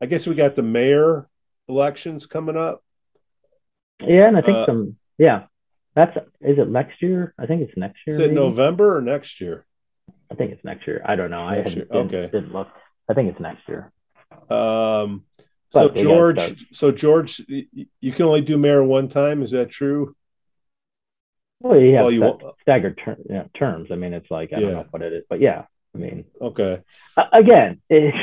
I guess we got the mayor elections coming up. Yeah, and I think Uh, some. Yeah, that's. Is it next year? I think it's next year. Is it maybe? November or next year? I think it's next year. I don't know. I Next year, didn't, okay. didn't look. I think it's next year. Um, so But George, so George, you can only do mayor one time. Is that true? Well, you have Well, you sta- won't- staggered ter- you know, terms. I mean, it's like I don't know what it is, but yeah. I mean, Okay. a- again, it's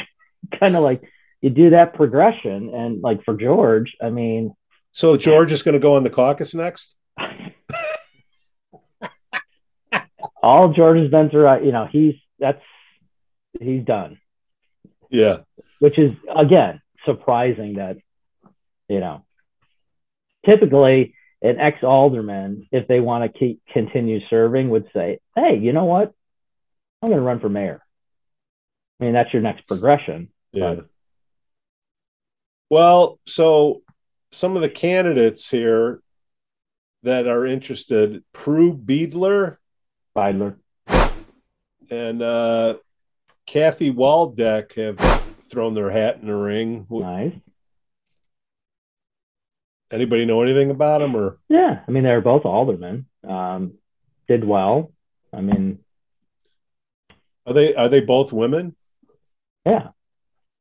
kind of like you do that progression, and like for George, I mean, So George is going to go on the caucus next. all George has been through, you know, he's that's he's done, Yeah. which is again surprising that you know typically an ex alderman, if they want to keep continue serving, would say, "Hey, you know what? I'm going to run for mayor." I mean, that's your next progression. Yeah. But- Well, so some of the candidates here that are interested, Prue Beadler Beidler. and uh, Kathy Waldeck have thrown their hat in the ring. Nice. Anybody know anything about them or? Yeah, I mean, they were both aldermen. Um, did well. I mean, Are they are they both women? yeah.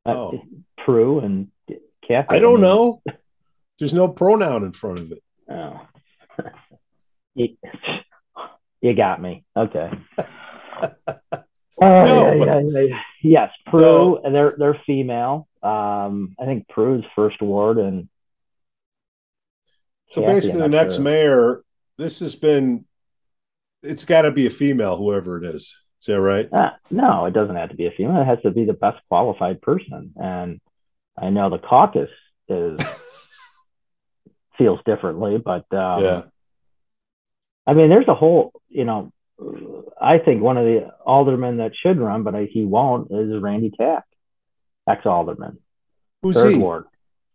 Uh, Oh. Prue and I don't know. There's no pronoun in front of it. Oh. you, you got me. Okay. Oh, No, yeah, but- yeah, yeah. Yes, So- and they're they're female. Um, I think Prue's first ward, and So basically, the next sure. mayor, this has been, it's got to be a female, whoever it is. Is that right? Uh, no, it doesn't have to be a female. It has to be the best qualified person. And I know the caucus is feels differently, but um, yeah. I mean, there's a whole, you know, I think one of the aldermen that should run, but I, he won't, is Randy Tack, ex alderman, Who's third he? ward.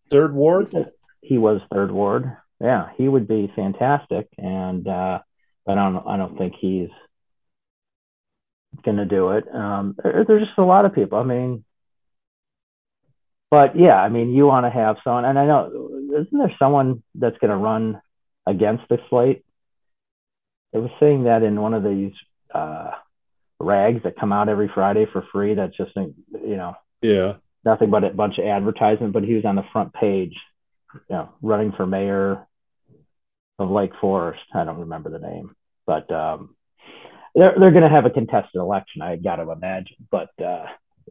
Third ward? He was third ward. Yeah, he would be fantastic, and uh, but I don't, I don't think he's going to do it. Um, there, there's just a lot of people. I mean, but yeah, I mean, you want to have someone, and I know isn't there someone that's going to run against the slate? It was saying that in one of these uh, rags that come out every Friday for free. That's just you know Yeah. nothing but a bunch of advertisement. But he was on the front page, you know, running for mayor of Lake Forest. I don't remember the name, but um, they're they're going to have a contested election. I got to imagine, but uh,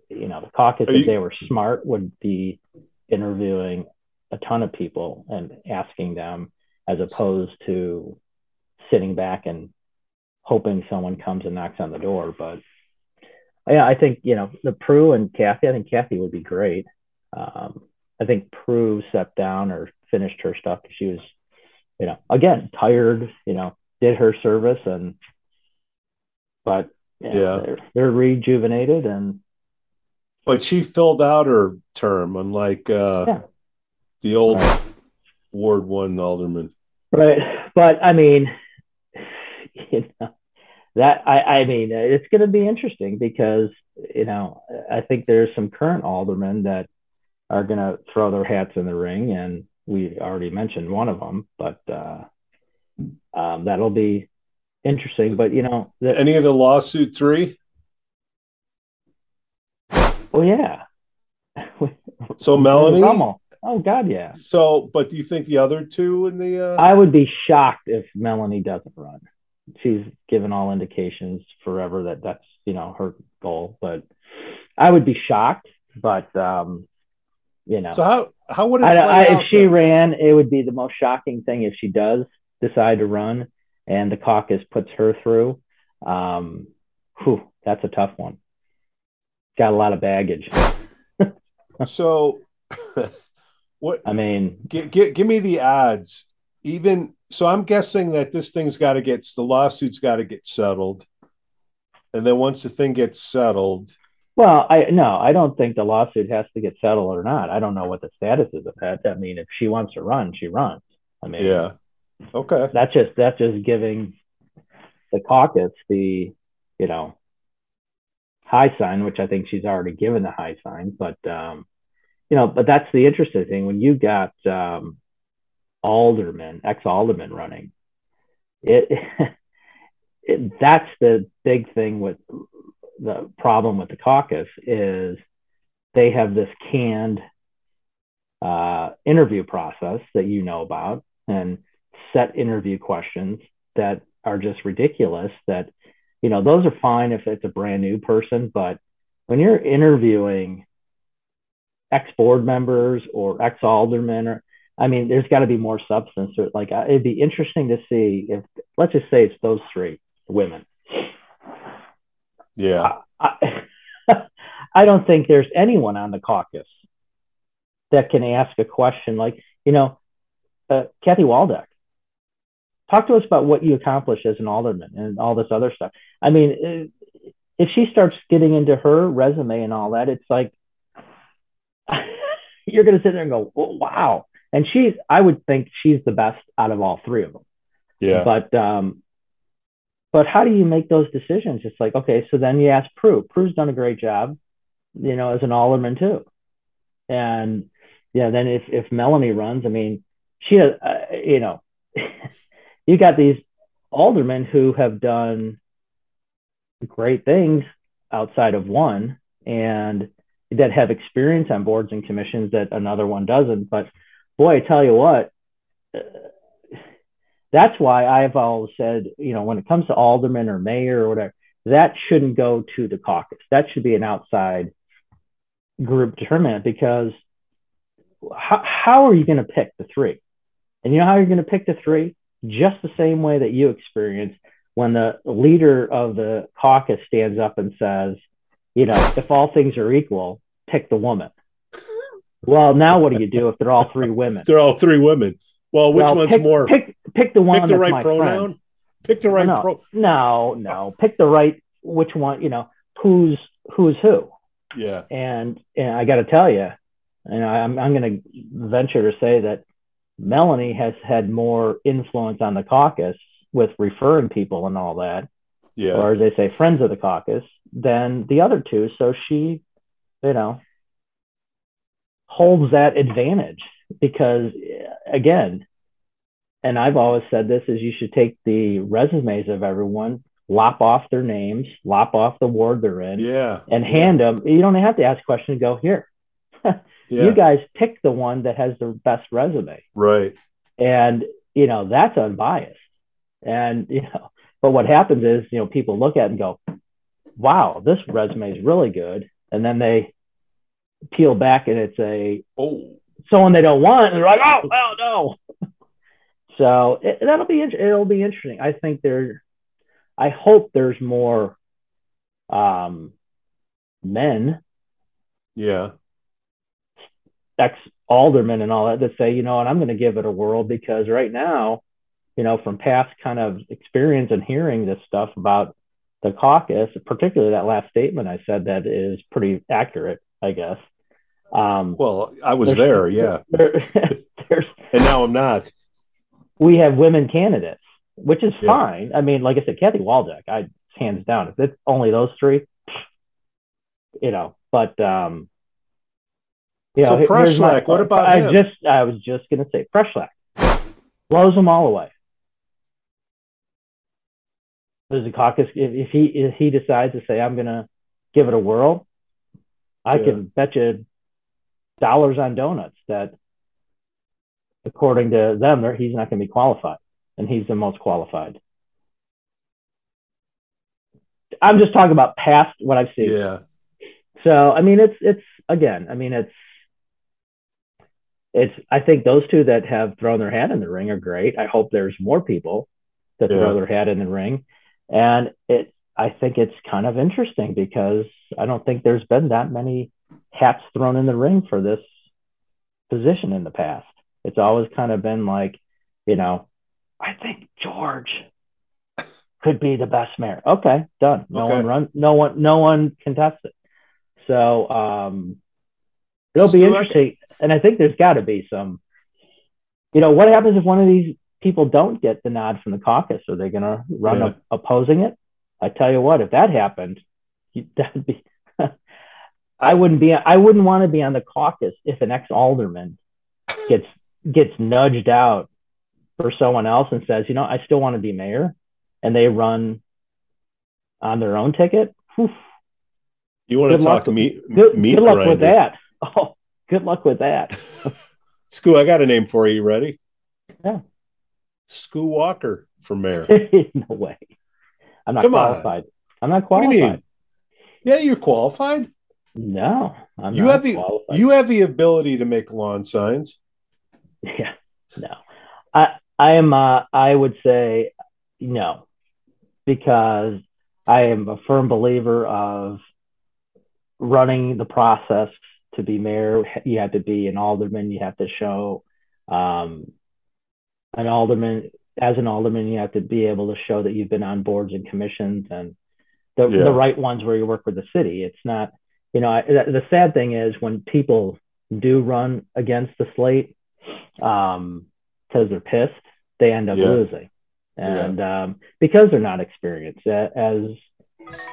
you know, the caucus, Are if they were smart, would be interviewing a ton of people and asking them, as opposed to sitting back and hoping someone comes and knocks on the door. But yeah, I think you know the Prue and Kathy. I think Kathy would be great. Um, I think Prue stepped down or finished her stuff. because She was, you know, again tired. You know, did her service and, but you know, Yeah. they're, they're rejuvenated and But she filled out her term, unlike uh, Yeah. the old Right. Ward One alderman. right. But I mean, you know, that I I mean it's going to be interesting because you know I think there's some current aldermen that are going to throw their hats in the ring, and we already mentioned one of them, but uh, um, that'll be interesting. But you know, the, Any of the lawsuit three? Oh yeah, So Melanie. Rummel. Oh God, yeah. So, but do you think the other two in the? Uh, I would be shocked if Melanie doesn't run. She's given all indications forever that that's you know her goal, but I would be shocked. But um, you know, so how how would it? I, I, if she then? ran, it would be the most shocking thing if she does decide to run and the caucus puts her through. Um, whew, that's a tough one. Got a lot of baggage. So, what? I mean, Give, give, give me the odds. Even so, I'm guessing that this thing's got to get the lawsuit's got to get settled, and then once the thing gets settled, well, I no, I don't think the lawsuit has to get settled or not. I don't know what the status is of that. I mean, if she wants to run, she runs. I mean, yeah, okay, that's just that's just giving the caucus the you know high sign, which I think she's already given the high sign. But um, you know, but that's the interesting thing when you got um, aldermen, ex aldermen running. It, it that's the big thing with the problem with the caucus is they have this canned uh, interview process that you know about and set interview questions that are just ridiculous that you know those are fine if it's a brand new person but when you're interviewing ex board members or ex aldermen or I mean, there's got to be more substance. Like, it'd be interesting to see if, let's just say it's those three women. Yeah. I, I don't think there's anyone on the caucus that can ask a question like, you know, uh, Kathy Waldeck, talk to us about what you accomplished as an alderman and all this other stuff. I mean, if she starts getting into her resume and all that, it's like you're going to sit there and go, oh, wow. And she's, I would think she's the best out of all three of them. Yeah. But, um, but how do you make those decisions? It's like, okay, so then you ask Prue. Prue's done a great job, you know, as an alderman too. And yeah, then if, if Melanie runs, I mean, she, uh, you know, you got these aldermen who have done great things outside of one and that have experience on boards and commissions that another one doesn't. But boy, I tell you what, that's why I've always said, you know, when it comes to alderman or mayor or whatever, that shouldn't go to the caucus. That should be an outside group determinant because how, how are you going to pick the three? And you know how you're going to pick the three? Just the same way that you experienced when the leader of the caucus stands up and says, you know, if all things are equal, pick the woman. Well, now what do you do if they're all three women? They're all three women. Well, which well, one's pick, more? Pick pick the one. Pick the right pronoun. Friend. Pick the right no, pro. No, no. Pick the right. Which one? You know, who's who's who? Yeah. And and I got to tell you, and I'm I'm going to venture to say that Melanie has had more influence on the caucus with referring people and all that, yeah. or as they say, friends of the caucus, than the other two. So she, you know, holds that advantage because, again, and I've always said this is you should take the resumes of everyone, lop off their names, lop off the ward they're in, yeah, and hand them. You don't have to ask questions. Go here. yeah. You guys pick the one that has the best resume, right? And you know that's unbiased. And you know, but what happens is you know people look at it and go, "Wow, this resume is really good," and then they peel back and it's a oh someone they don't want, and they're like, "Oh, well, no." So it, that'll be it'll be interesting. I think there, I hope there's more um, men, yeah, ex aldermen and all that that say, you know, and I'm going to give it a whirl because right now, you know, from past kind of experience and hearing this stuff about the caucus, particularly that last statement I said that is pretty accurate, I guess. Um, well, I was there, yeah. There, and now I'm not. We have women candidates, which is yeah. fine. I mean, like I said, Kathy Waldeck, I hands down. If it's only those three, you know. But um, you know, so Preschlack, what about I him? just I was just gonna say Preschlack blows them all away. Does the caucus if, if he if he decides to say I'm gonna give it a whirl, I yeah. can bet you dollars on donuts that according to them, he's not going to be qualified, and he's the most qualified. I'm just talking about past what I've seen. Yeah. So I mean, it's it's again, I mean, it's it's I think those two that have thrown their hat in the ring are great. I hope there's more people that yeah. throw their hat in the ring, and it I think it's kind of interesting because I don't think there's been that many hats thrown in the ring for this position in the past. It's always kind of been like, you know, I think George could be the best mayor. Okay, done. No okay. one run. No one. No one contests it. So um, it'll be interesting, and I think there's got to be some. You know, what happens if one of these people don't get the nod from the caucus? Are they going to run yeah. opposing it? I tell you what, if that happened, that'd be I wouldn't be. I wouldn't want to be on the caucus if an ex alderman gets gets nudged out for someone else and says, you know, I still want to be mayor, and they run on their own ticket. Whew. You want Good to talk luck- meat? Good, meat good luck with that. Oh, good luck with that. Scoo, I got a name for you. You ready? Yeah. Scoo Walker for mayor. no way. I'm not Come on. qualified. I'm not What do qualified. you mean? Yeah, you're qualified. No, I'm You have the- qualified. You have the ability to make lawn signs. Yeah, no. I I am uh I would say no. Because I am a firm believer of running the process to be mayor. You have to be an alderman, you have to show um an alderman as an alderman, you have to be able to show that you've been on boards and commissions and the, Yeah. the right ones where you work with the city. It's not, you know, I, the the sad thing is when people do run against the slate um, because they're pissed, they end up Yeah. losing, and um, because they're not experienced as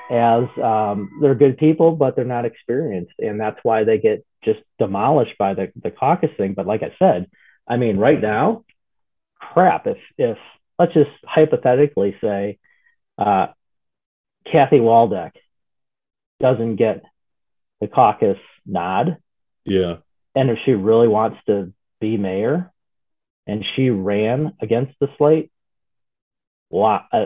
as um, they're good people, but they're not experienced, and that's why they get just demolished by the the caucus thing. But like I said, I mean, right now, crap. If if let's just hypothetically say, uh, Kathy Waldeck doesn't get the caucus nod, Yeah. and if she really wants to be mayor and she ran against the slate wow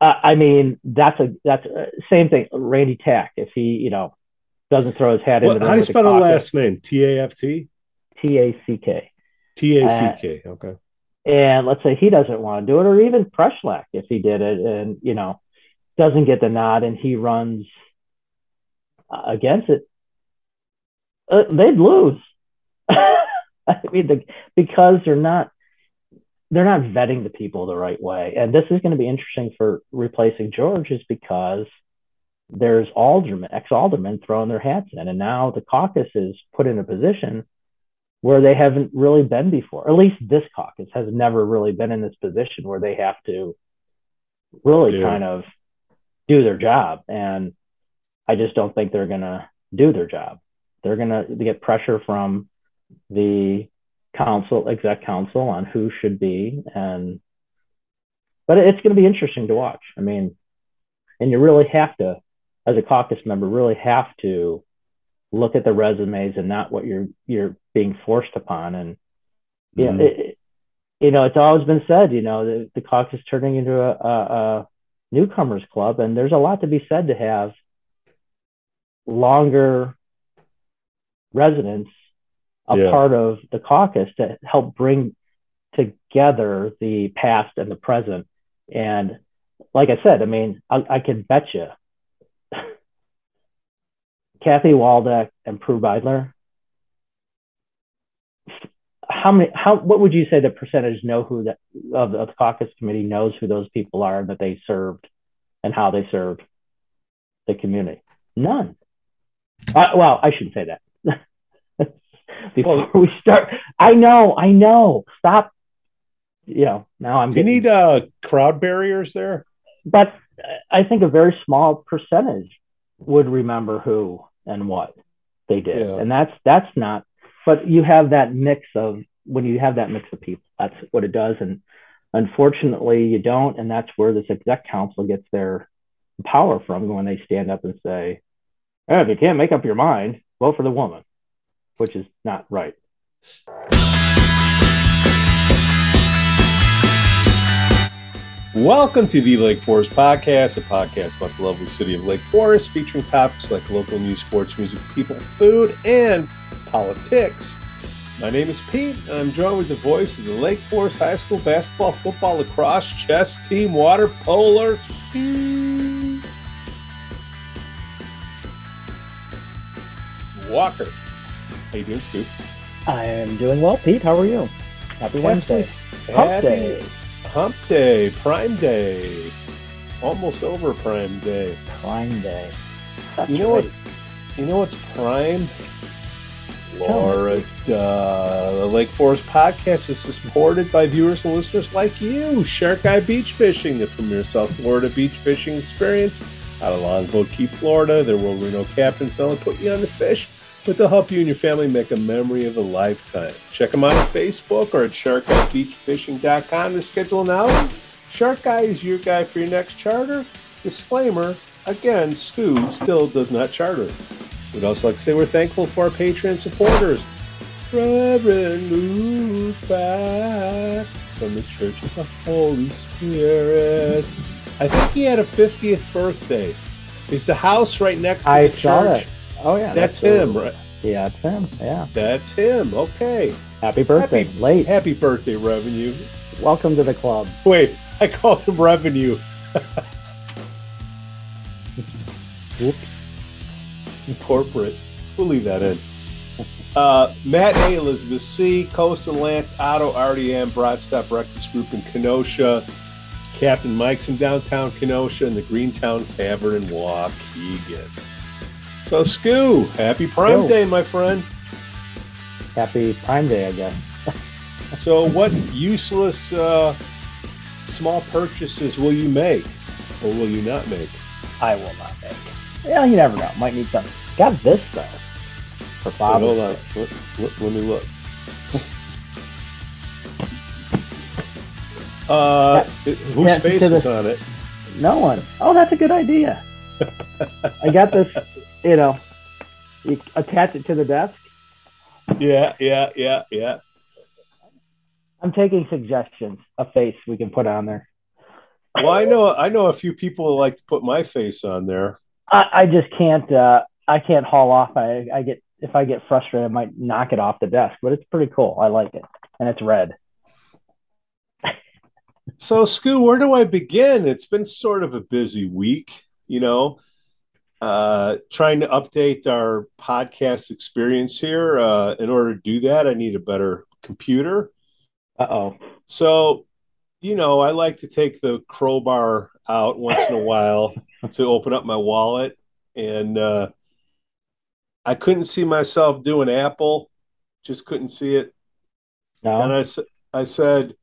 I I mean that's a that's a, same thing Randy Tack if he you know doesn't throw his hat in What, the how do you spell the last name? T A F T? T A C K T A C K. Okay. and let's say he doesn't want to do it or even Preschlack if he did it and you know doesn't get the nod and he runs uh, against it uh, they'd lose I mean the, because they're not they're not vetting the people the right way and this is going to be interesting for replacing George is because there's aldermen ex aldermen throwing their hats in and now the caucus is put in a position where they haven't really been before. At least this caucus has never really been in this position where they have to really Yeah. kind of do their job. And I just don't think they're going to do their job. They're going to get pressure from the council, exec council on who should be. And, but it's going to be interesting to watch. I mean, and you really have to, as a caucus member, really have to look at the resumes and not what you're you're being forced upon and yeah Mhm. it, it- you know it's always been said you know the, the caucus turning into a, a, a newcomers club and there's a lot to be said to have longer residents a Yeah. part of the caucus to help bring together the past and the present and like i said i mean i, I can bet you Kathy Waldeck and Prue Beidler. How many? How? What would you say the percentage know who that of, of the caucus committee knows who those people are and that they served and how they served the community? None. Uh, well, I shouldn't say that. Before we start, I know, I know. Stop. You know, now I'm Do you need uh crowd barriers there? but I think a very small percentage would remember who and what they did, Yeah. and that's that's not. But you have that mix of when you have that mix of people, that's what it does, and unfortunately you don't, and that's where this exec council gets their power from when they stand up and say, "Eh, "If you can't make up your mind, vote for the woman," which is not right. Welcome to the Lake Forest Podcast, a podcast about the lovely city of Lake Forest, featuring topics like local news, sports, music, people, food, and politics. My name is Pete, and I'm joined with the voice of the Lake Forest High School basketball, football, lacrosse, chess team, water polo. Walker. How you doing, Scoop? I am doing well, Pete. How are you? Happy Wednesday. Hump Happy day. Hump Day, Prime Day. Almost over Prime Day. Prime Day. That's You know what? You know what's prime? Florida. Uh, the Lake Forest podcast is supported by viewers and listeners like you. Shark Guy Beach Fishing, the premier South Florida beach fishing experience. out of Longboat Key, Florida. Their World Reno captains not only put you on the fish, but they'll help you and your family make a memory of a lifetime. Check them out on Facebook or at sharkguybeachfishing.com to schedule an outing. Shark Guy is your guy for your next charter. Disclaimer, again, Scoo still does not charter. We'd also like to say we're thankful for our Patreon supporters. Reverend Luke back from the Church of the Holy Spirit. I think he had a 50th birthday. Is the house right next to I the church? it. Oh yeah, That's, the- him, right? Yeah, it's him. Yeah. That's him. Okay. Happy birthday, Happy- late. Happy birthday, Revenue. Welcome to the club. Wait, I called him Revenue. Whoops. Corporate. We'll leave that in. Uh, Matt A, Elizabeth C, Coast and Lance, Otto, RDM, Broadstop Breakfast Group in Kenosha, Captain Mike's in downtown Kenosha, and the Greentown Tavern in Waukegan. So, Scoo, happy Prime Yo. Day, my friend. Happy Prime Day, I guess. So, what useless uh, small purchases will you make, or will you not make? I will not make. Yeah, you never know. Might need something. Got this though. For Bob. hold on. Let, let- let me look. Uh, whose yeah, face is on it? No one. Oh, that's a good idea. I got this. You know, you attach it to the desk. Yeah, yeah, yeah, yeah. I'm taking suggestions. A face we can put on there. Well, I know, I know a few people who like to put my face on there. I, I just can't. Uh, I can't haul off. I, I get if I get frustrated, I might knock it off the desk. But it's pretty cool. I like it, and it's red. So, Scoo, where do I begin? It's been sort of a busy week, you know, uh, trying to update our podcast experience here. Uh, in order to do that, I need a better computer. Uh oh. So, you know, I like to take the crowbar out once in a while to open up my wallet. And uh, I couldn't see myself doing Apple, just couldn't see it. And No. I, s- I said,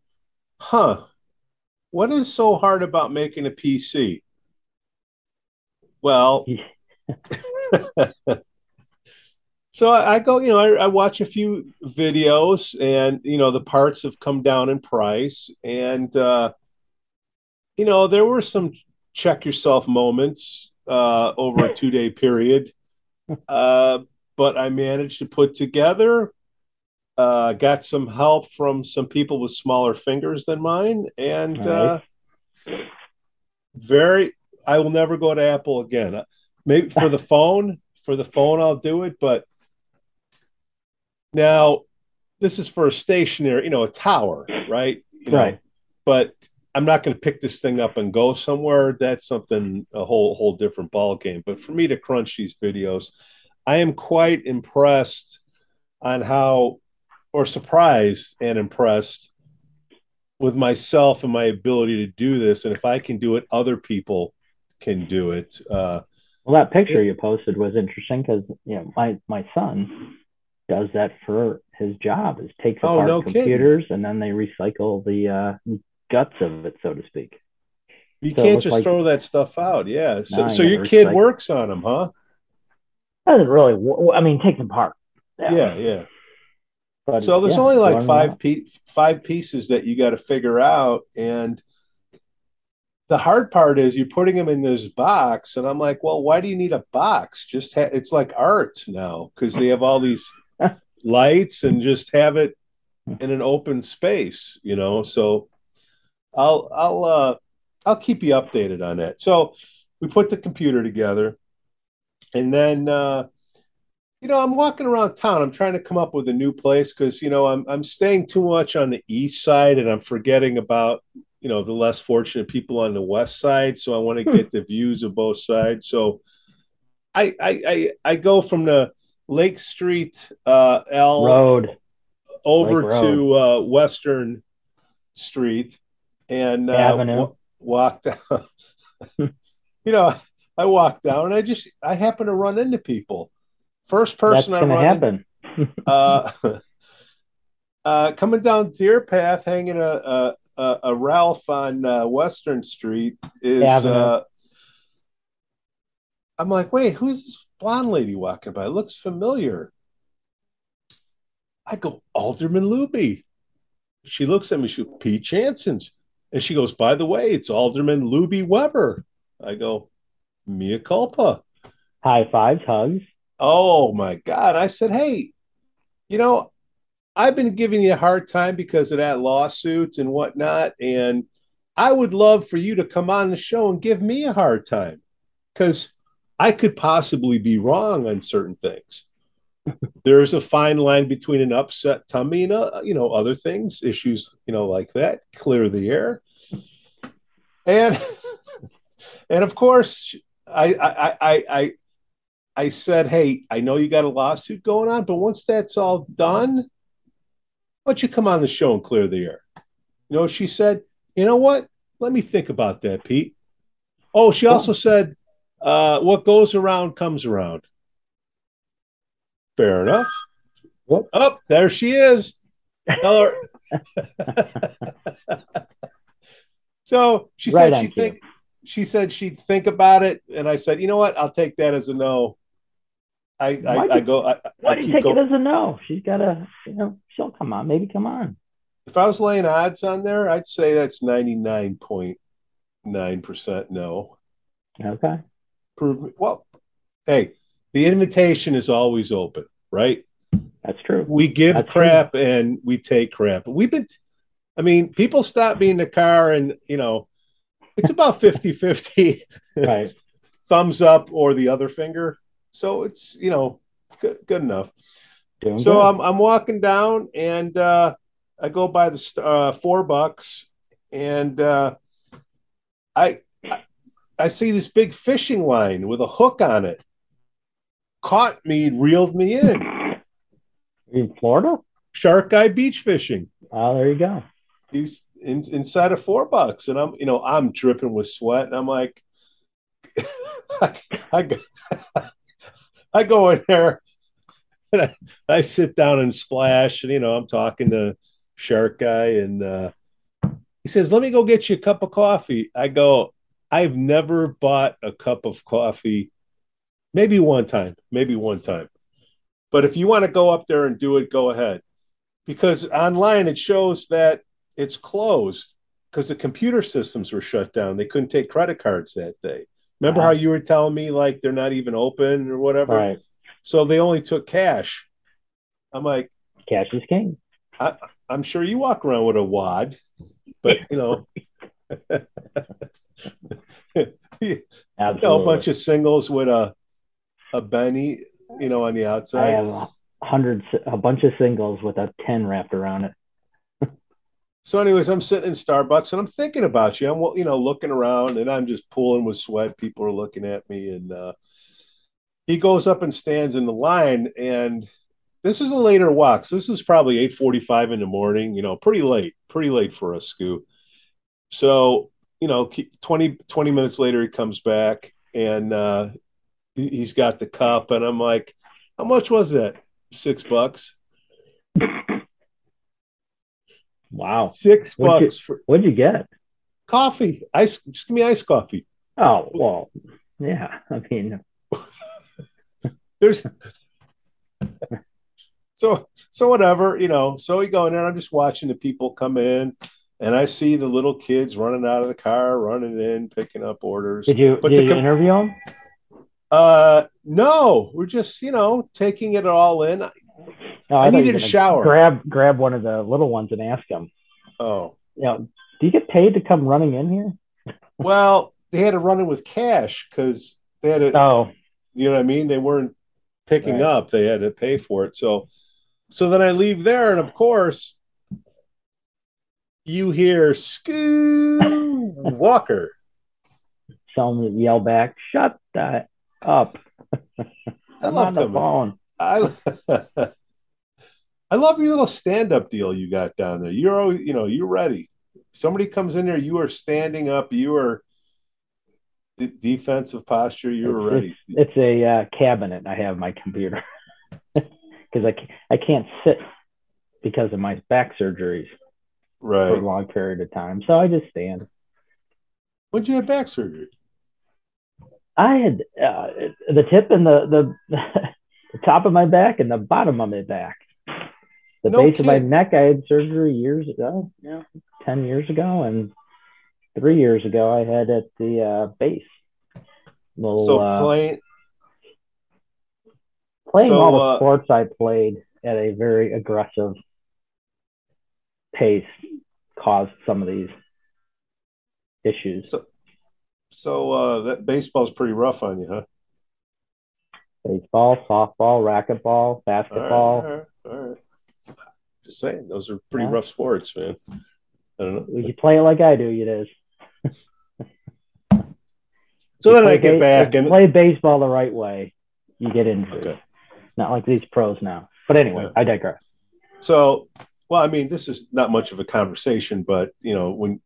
huh, what is so hard about making a PC? Well, so I, I go, you know, I, I watch a few videos and, you know, the parts have come down in price. And, uh, you know, there were some check yourself moments uh, over a two day period. Uh, but I managed to put together uh, got some help from some people with smaller fingers than mine, and uh, very. I will never go to Apple again. Uh, Maybe for the phone, for the phone, I'll do it. But now, this is for a stationary, you know, a tower, right? You know, Right. But I'm not going to pick this thing up and go somewhere. That's something a whole whole different ball game. But for me to crunch these videos, I am quite impressed on how or surprised and impressed with myself and my ability to do this. And if I can do it, other people can do it. Uh, Well, that picture you posted was interesting because you know my my son does that for his job. Is takes Oh, apart no kidding. computers and then they recycle the uh, guts of it, so to speak. you So can't just like- throw that stuff out. Yeah. So, No, so your kid recycle. works on them, huh? Doesn't really. I mean, takes them apart. Yeah. Yeah. But, So there's yeah, only like five pe- five pieces that you got to figure out, and the hard part is you're putting them in this box, and I'm like, well, why do you need a box? Just ha- it's like art now because they have all these lights and just have it in an open space, you know. So I'll I'll uh, I'll keep you updated on that. So we put the computer together, and then. Uh, you know, I'm walking around town. I'm trying to come up with a new place because you know I'm I'm staying too much on the east side, and I'm forgetting about you know the less fortunate people on the west side. So I want to Hmm. get the views of both sides. So I I I, I go from the Lake Street uh, L road. over to uh, Western Street and uh, Avenue. wa- walk down. you know, I walk down and I just I happen to run into people. First That's person I going to run happen. uh, uh, coming down Deerpath, hanging a a, a, a Ralph on uh, Western Street is uh, I'm like, wait, who's this blonde lady walking by? It looks familiar. I go, Alderman Luby. She looks at me, she goes, Pete Chanson's. And she goes, by the way, it's Alderman Luby Weber. I go, mea culpa. High fives, hugs. Oh my God. I said, hey, you know, I've been giving you a hard time because of that lawsuit and whatnot. And I would love for you to come on the show and give me a hard time because I could possibly be wrong on certain things. There's a fine line between an upset tummy and uh, you know other things, issues you know like that. Clear the air, and and of course I I I I I said, hey, I know you got a lawsuit going on, but once that's all done, why don't you come on the show and clear the air? You know, she said, you know what? Let me think about that, Pete. Oh, she also said, uh, what goes around comes around. Fair enough. What? Oh, there she is. Tell her. so she Right said she'd think she said she'd think about it, and I said, you know what? I'll take that as a no. I Why I, do- I go. I, Why I do you keep take going. it as a no? She's got a, you know, she'll come on. Maybe come on. if I was laying odds on there, I'd say that's ninety nine point nine percent no. Okay. Prove me. Well, hey, the invitation is always open, right? That's true. we give That's crap and we take crap. We've been, I mean, people stop me in the car and, you know, it's about 50 50 Right. thumbs up or the other finger. So it's, you know, good, good enough. Doing So good. I'm, I'm walking down and uh, I go by the uh, four bucks and uh, I, I, see this big fishing line with a hook on it. Caught me, reeled me in. in Florida? Shark Guy Beach Fishing. Oh, there you go. he's in, inside of four bucks and i'm you know i'm dripping with sweat and i'm like I, I, I go in there and I, I sit down and splash and you know i'm talking to shark guy and uh, he says let me go get you a cup of coffee i go i've never bought a cup of coffee maybe one time maybe one time but if you want to go up there and do it go ahead because online it shows that it's closed because the computer systems were shut down. They couldn't take credit cards that day. Remember Wow. how you were telling me like they're not even open or whatever? Right. So they only took cash. I'm like, Cash is king. I'm sure you walk around with a wad, but you know, you know, a bunch of singles with a a Benny, you know, on the outside. I have hundreds, a bunch of singles with a 10 wrapped around it. So, anyways, I'm sitting in Starbucks and I'm thinking about you. I'm, you know, looking around and I'm just pooling with sweat. People are looking at me, and uh, he goes up and stands in the line. And this is a later walk, so this is probably eight forty-five in the morning. You know, pretty late, pretty late for us, Scoo. So, you know, 20, 20 minutes later, he comes back and uh, he- he's got the cup, and I'm like, "How much was that? Six bucks? Wow. Six What'd you- bucks for What'd you get? coffee? Ice? Just give me iced coffee." Oh, well, yeah. I mean, there's so so whatever you know so we go in there i'm just watching the people come in and i see the little kids running out of the car running in picking up orders did you, But did you com- interview him? uh no we're just you know taking it all in No, I you needed a shower. Grab, grab one of the little ones and ask him, oh you know, do you get paid to come running in here? well they had to run in with cash because they had to Oh, you know what i mean they weren't picking Right. up they had to pay for it so so then i leave there and of course you hear Scoo Walker. someone would yell back, shut that up. I I'm love on the phone. I I love your little stand-up deal you got down there. You're always, you know, you're ready. Somebody comes in there, you are standing up, you are d- defensive posture, you're It's- ready. It's a uh, cabinet. I have my computer because I, I can't sit because of my back surgeries for a Right. long period of time. So I just stand. When'd you have back surgery? I had uh, the tip and the, the the top of my back and the bottom of my back. The No base of my neck, I had surgery years ago, yeah, ten years ago, and three years ago, I had at the uh, base. Little, So uh, playing playing so, all the uh, sports I played at a very aggressive pace caused some of these issues. So- so uh that baseball's pretty rough on you, huh? Baseball, softball, racquetball, basketball. right, all right, all right. Just saying, those are pretty Yeah. rough sports, man. I don't know. If you play it like I do, it is. So You then I get ba- back and play baseball the right way, you get injured. Okay. Not like these pros now. But anyway, Yeah. I digress. So, well, I mean, this is not much of a conversation, but you know, when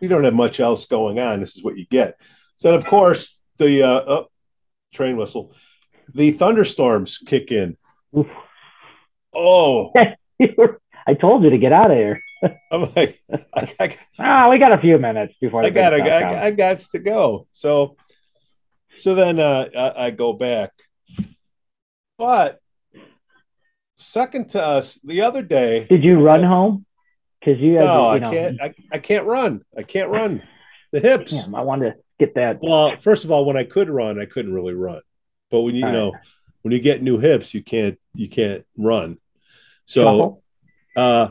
you don't have much else going on, this is what you get. So, of course, the uh, oh, train whistle, the thunderstorms kick in. Oof. Oh, I told you to get out of here. I'm like, I, I, Ah, we got a few minutes before I got, I, stuff got, comes. I got to go. So, so then uh, I, I go back, but second to us the other day. Did you run home? Because you had, No, I you know, can't. I, I can't run. I can't run. The hips. Damn, I wanted to get that. Well, first of all, when I could run, I couldn't really run. But when you, you know, when you get new hips, you can't you can't run. So shuffle. uh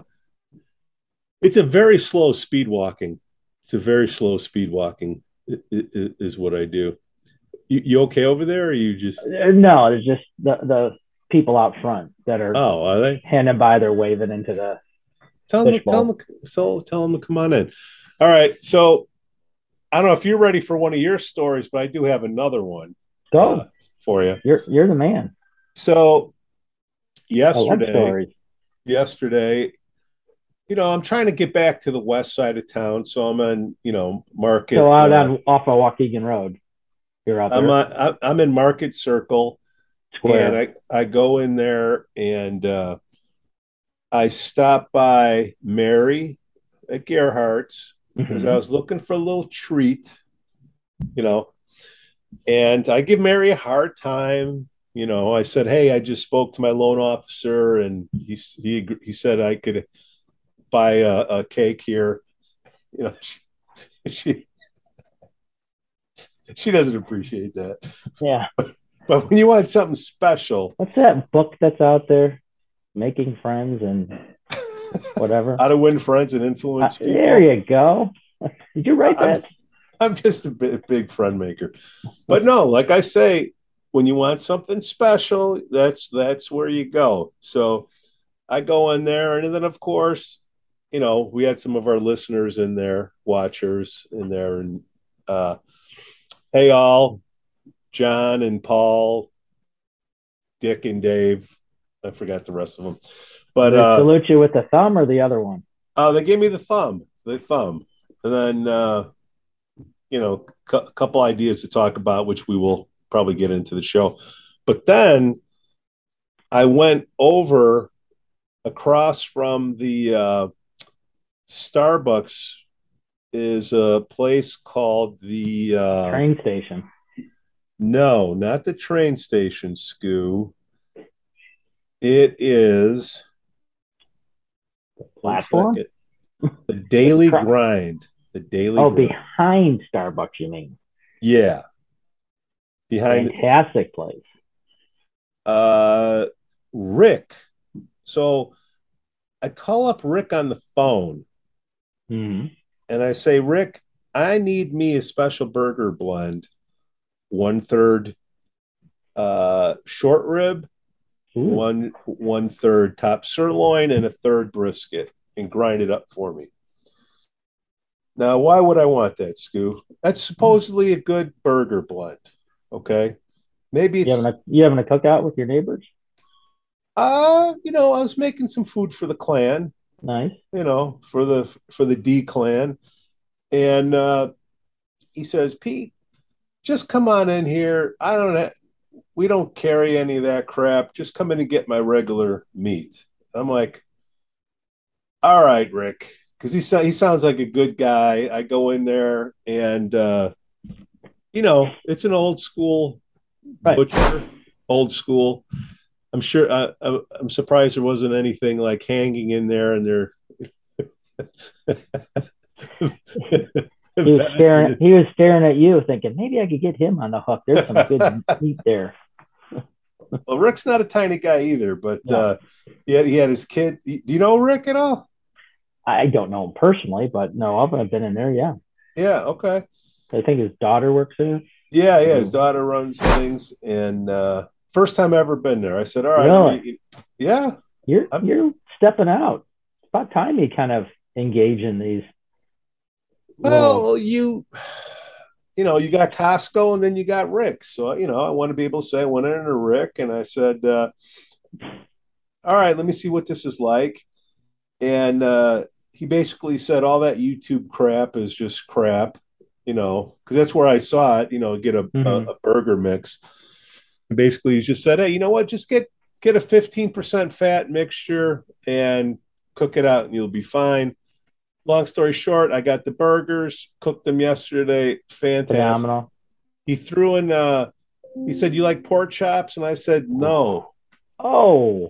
it's a very slow speed walking. It's a very slow speed walking is what I do. You, you okay over there or you just Uh, No, it's just the the people out front that are oh are they? handing by. They're waving into the. Tell them tell them so tell them to come on in. All right. So I don't know if you're ready for one of your stories, but I do have another one Go. uh, for you. you're you're the man. So yesterday. Yesterday, you know, I'm trying to get back to the west side of town, so I'm on, you know, Market. So out uh, on off of Waukegan Road, you're out there. I'm on, I- I'm in Market Circle, square. and I I go in there and uh, I stop by Mary at Gerhard's because Mhm. I was looking for a little treat, you know, and I give Mary a hard time. You know, I said, "Hey, I just spoke to my loan officer, and he he he said I could buy a, a cake here." You know, she, she she doesn't appreciate that. Yeah. But when you want something special, What's that book that's out there? Making friends and whatever. how to win friends and influence Uh, people. there you go. Did you write I'm- that? I'm just a big friend maker. But no, like I say, when you want something special, that's that's where you go. So I go in there, and then of course, you know, we had some of our listeners in there, watchers in there, and uh, hey all, John and Paul, Dick and Dave. I forgot the rest of them, but they uh, salute you with the thumb or the other one? uh, they gave me the thumb, the thumb, and then uh, you know a couple ideas to talk about, which we will probably get into the show. But then I went over across from the uh, Starbucks is a place called the uh, Train station. no, not the train station, Scoo. It is one Platform? The Daily Grind. The Daily Oh, Grind. behind Starbucks, you mean? Yeah. Behind Fantastic place. uh Rick. So I call up Rick on the phone hmm and I say, Rick, I need me a special burger blend, one third uh short rib, one one third top sirloin, and a third brisket, and grind it up for me. Now, why would I want that, Scoo? That's supposedly a good burger blend. Okay. Maybe it's You having a you having a cookout with your neighbors? uh, you know, I was making some food for the clan, Nice. you know, for the for the D clan. And uh he says, Pete, just come on in here. I don't ha- we don't carry any of that crap. Just come in and get my regular meat. I'm like, all right, Rick, because he sa- he sounds like a good guy. I go in there and uh you know, it's an old school Right. butcher, old school. I'm sure. Uh, I- I'm surprised there wasn't anything like hanging in there, and there. He was staring. He was staring at you, thinking maybe I could get him on the hook. There's some good meat there. Well, Rick's not a tiny guy either, but No. uh, he had he had his kid. Do you know Rick at all? I don't know him personally, but no, I've been in there. Yeah, Yeah. Okay. I think his daughter works there. Yeah, yeah. His Mhm. daughter runs things, and uh, first time I ever been there. I said, "All right, Really? yeah, You're I'm- you're stepping out. It's about time you kind of engage in these. little- Well, you, you know, you got Costco and then you got Rick. So, you know, I want to be able to say I went into Rick and I said, uh, all right, let me see what this is like. And uh, he basically said all that YouTube crap is just crap, you know, because that's where I saw it, you know, get a, Mhm. a, a burger mix. And basically, he just said, hey, you know what? Just get get a 15% fat mixture and cook it out and you'll be fine long story short, I got the burgers, cooked them yesterday. Fantastic. phenomenal. He threw in uh he said, You like pork chops? And I said, No. Oh,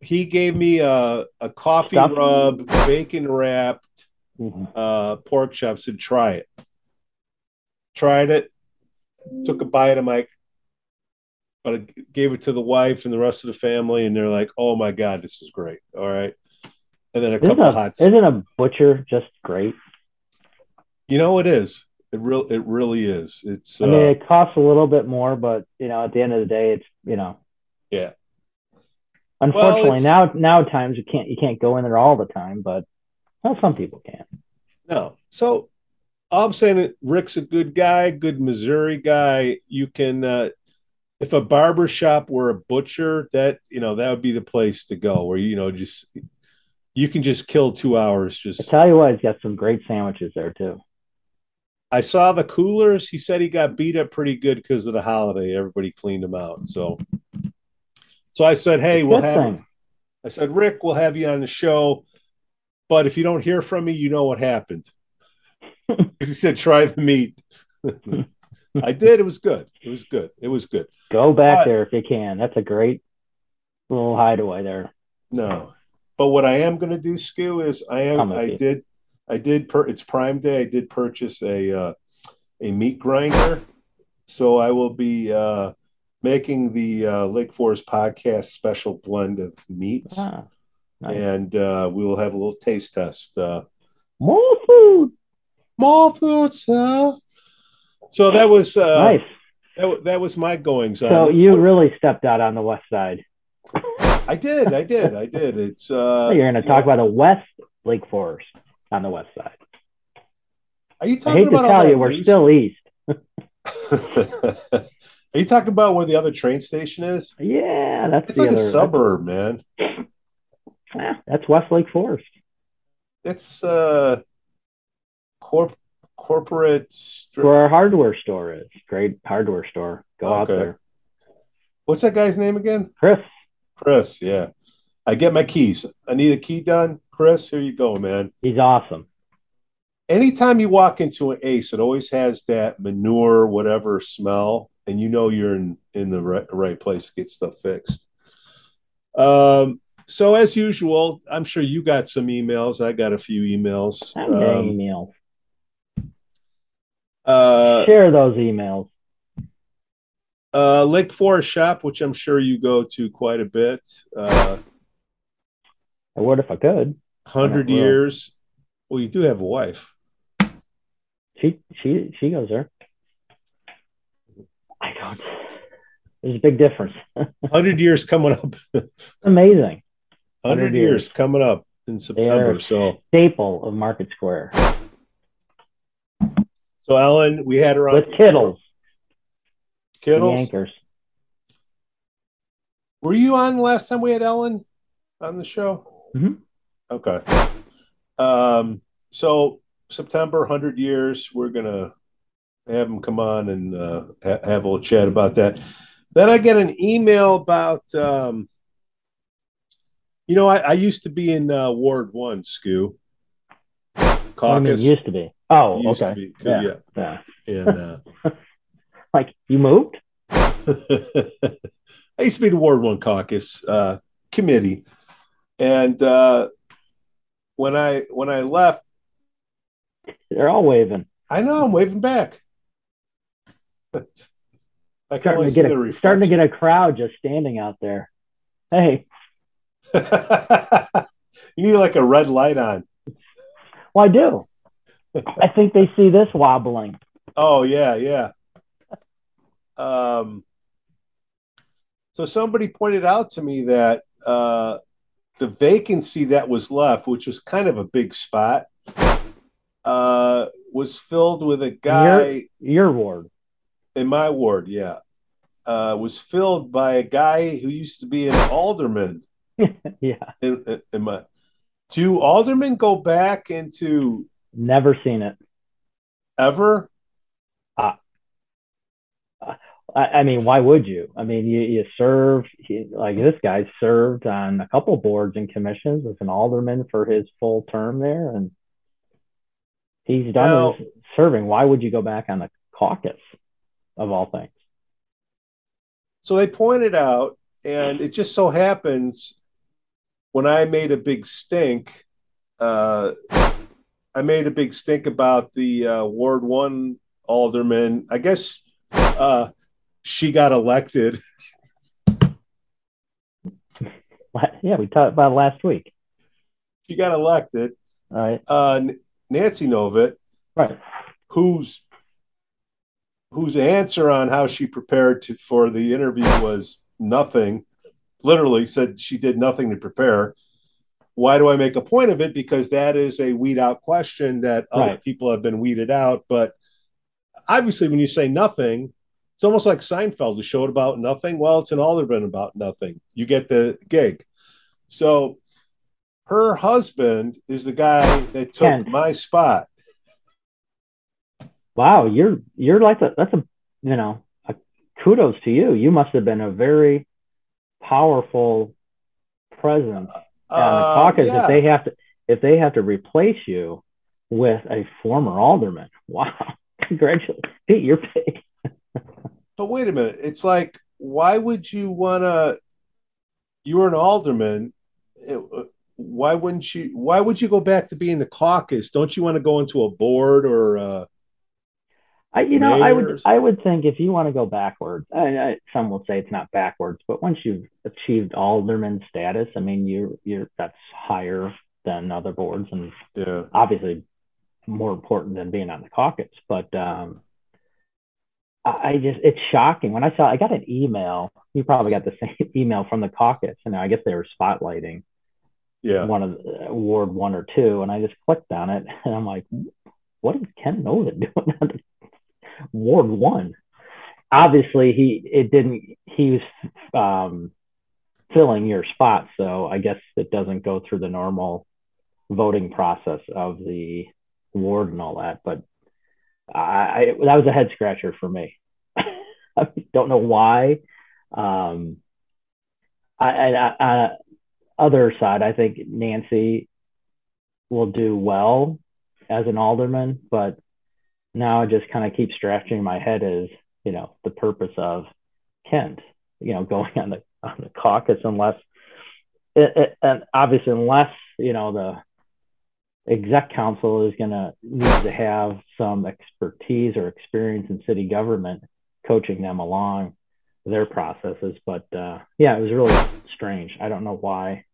He gave me a, a coffee Stuffed? rub, bacon wrapped Mhm. uh pork chops and try it. Tried it, took a bite. I'm like, but I gave it to the wife and the rest of the family, and they're like, Oh my god, this is great. All right. And then a isn't couple a, hot isn't a butcher just great? you know it is. It real it really is. It's uh, I mean, it costs a little bit more, but you know, at the end of the day, it's you know. Yeah. Unfortunately, it's- now now times you can't you can't go in there all the time, but well, some people can. No. So I'm saying is Rick's a good guy, good Missouri guy. You can uh if a barber shop were a butcher, that you know, that would be the place to go where you know just you can just kill two hours. I Just tell you what, he's got some great sandwiches there too. I saw the coolers. He said he got beat up pretty good because of the holiday. Everybody cleaned them out. So so I said, Hey, we'll have thing. I said, Rick, we'll have you on the show. But if you don't hear from me, you know what happened. He said, try the meat. I did. It was good. It was good. It was good. Go back there if you can. That's a great little hideaway there. No. But what I am going to do, Skew, is I am, I you. did, I did, per, it's Prime Day. I did purchase a, uh, a meat grinder. So I will be uh, making the uh, Lake Forest podcast special blend of meats. Ah, nice. And uh, we will have a little taste test. Uh, More food. More food, sir. So that was uh, nice. that, that was my goings on. So you really stepped out on the west side. I did, I did, I did. It's uh, You're going to talk know, about the West Lake Forest on the west side. Are you I talking hate about all tell you, we're news? still east. Are you talking about where the other train station is? Yeah, that's It's like other. a suburb, man. Yeah, that's West Lake Forest. It's uh corp corporate stri- Where our hardware store is. Great hardware store. Go out there. What's that guy's name again? Chris, Chris, yeah. I get my keys. I need a key done. Chris, here you go, man. he's awesome. Anytime you walk into an Ace, it always has that manure, whatever smell, and you know you're in in the right, right place to get stuff fixed. Um, so as usual, I'm sure you got some emails. I got a few emails. I'm Um, emails. Uh, Share those emails. uh, Lake Forest Shop, which I'm sure you go to quite a bit. Uh, I would if I could. Hundred years. Well, you do have a wife. She she she goes there. I don't. There's a big difference. Hundred years coming up. Amazing. 100 100 years years. coming up in September. So, Staple of Market Square so Ellen, we had her on with Kittles, the Kittles. Yankers. Were you on last time we had Ellen on the show? Mhm. Okay. Um, so September, 100 years, we're going to have him come on and uh, ha- have a little chat about that. Then I get an email about, um, you know, I, I used to be in uh, Ward 1, Scoo. Do you mean, used to be. Oh, Used okay. be, Yeah. yeah. Yeah. And uh, like, you moved? I used to be the Ward One Caucus uh, committee, and uh, when I when I left, they're all waving. I know I'm waving back. I can starting to get a, starting to get a crowd just standing out there. Hey, you need like a red light on. Well, I do. I think they see this wobbling. Oh yeah, yeah. Um, so somebody pointed out to me that uh, the vacancy that was left, which was kind of a big spot, uh, was filled with a guy. Your, your ward. In my ward, yeah. Uh, was filled by a guy who used to be an alderman. yeah. In, in, in my, do aldermen go back into? Never seen it. Ever? Uh, I, I mean, why would you? I mean, you, you serve, he, like this guy served on a couple boards and commissions as an alderman for his full term there. And he's done now, serving. Why would you go back on the caucus of all things? So they pointed out, and it just so happens when I made a big stink, uh, I made a big stink about the uh, Ward One alderman. I guess uh, she got elected. yeah, we talked about last week. She got elected. All right. Uh, Nancy Novitt, right? Whose whose answer on how she prepared to, for the interview was nothing. Literally said she did nothing to prepare. Why do I make a point of it? Because that is a weed out question that other right. people have been weeded out. But obviously, when you say nothing, it's almost like Seinfeld, a show about nothing. Well, it's an alderman about nothing. You get the gig. So her husband is the guy that took my spot. Wow, you're you're like a that's a you know a kudos to you. You must have been a very powerful presence uh, on the caucus yeah. if they have to if they have to replace you with a former alderman. Wow, congratulations, Pete, you're big. but wait a minute, it's like why would you want to? You're an alderman. It, why wouldn't you? Why would you go back to being the caucus? Don't you want to go into a board or? Uh, I, you know, I would, I would think if you want to go backwards, I, I, some will say it's not backwards, but once you've achieved alderman status, I mean, you're, you're, that's higher than other boards, and yeah. obviously more important than being on the caucus. But um, I just, it's shocking when I saw, I got an email. You probably got the same email from the caucus, and I guess they were spotlighting yeah one of uh, ward one or two and i just clicked on it and i'm like what is ken Novitt doing on ward one. Obviously he it didn't he was um, filling your spot so i guess it doesn't go through the normal voting process of the ward and all that but i, I that was a head scratcher for me. I don't know why um, I, I, I other side, I think Nancy will do well as an alderman, but now I just kind of keep scratching my head as you know the purpose of Kent, you know, going on the on the caucus unless it, it, and obviously unless you know the exec council is going to need to have some expertise or experience in city government coaching them along their processes. But uh, yeah it was really strange. I don't know why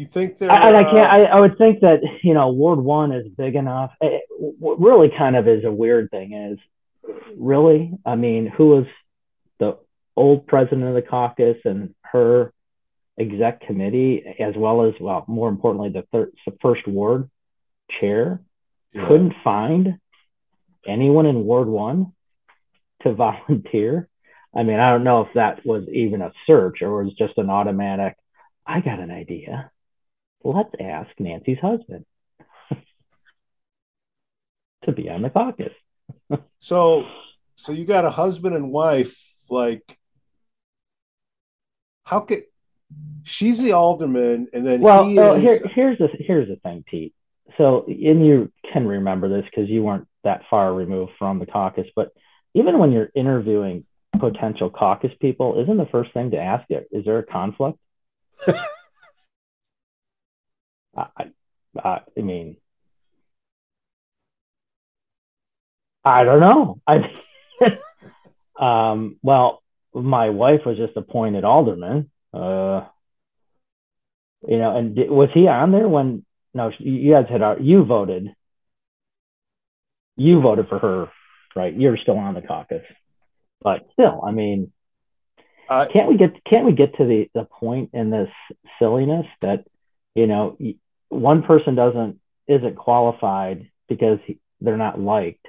you think there? And I can't. Uh, I, I would think that you know Ward One is big enough. It, what really kind of is a weird thing is, really, I mean, who was the old president of the caucus and her exec committee, as well as well, more importantly, the, third, the first ward chair, yeah. couldn't find anyone in Ward One to volunteer. I mean, I don't know if that was even a search or was just an automatic. I got an idea let's ask Nancy's husband to be on the caucus. so, so you got a husband and wife, like, how could she's the alderman, and then well, well is... here, here's the here's the thing, Pete. So, and you can remember this because you weren't that far removed from the caucus, but even when you're interviewing potential caucus people, isn't the first thing to ask it, is there a conflict? I, I, I mean, I don't know. I, um, well, my wife was just appointed alderman. Uh, you know, and was he on there when? No, you guys had you voted. You voted for her, right? You're still on the caucus, but still, I mean, uh, can't we get can't we get to the the point in this silliness that you know one person doesn't isn't qualified because he, they're not liked,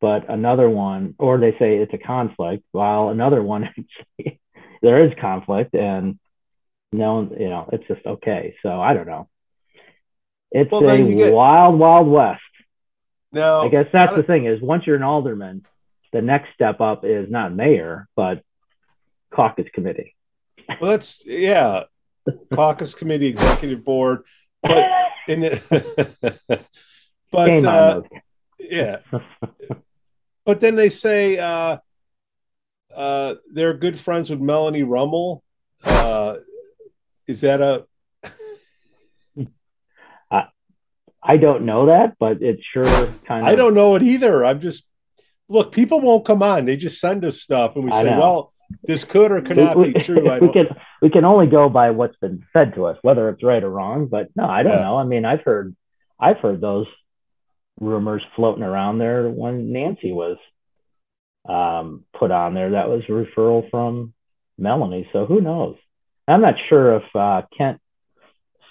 but another one, or they say it's a conflict, while another one there is conflict and no, you know, it's just okay. So I don't know. It's well, a get... wild, wild west. No, I guess that's the thing is once you're an alderman, the next step up is not mayor, but caucus committee. Well, that's yeah, caucus committee, executive board, but in it, but uh, yeah, but then they say uh, uh, they're good friends with Melanie Rummel. Uh, is that a? I don't know that, but it's sure kind of. I don't know it either. I'm just look. People won't come on. They just send us stuff, and we say, "Well, this could or could not be true." we can we can only go by what's been said to us, whether it's right or wrong. But no, I don't yeah. know. I mean, I've heard I've heard those rumors floating around there when Nancy was um, put on there. That was a referral from Melanie. So who knows? I'm not sure if uh, Kent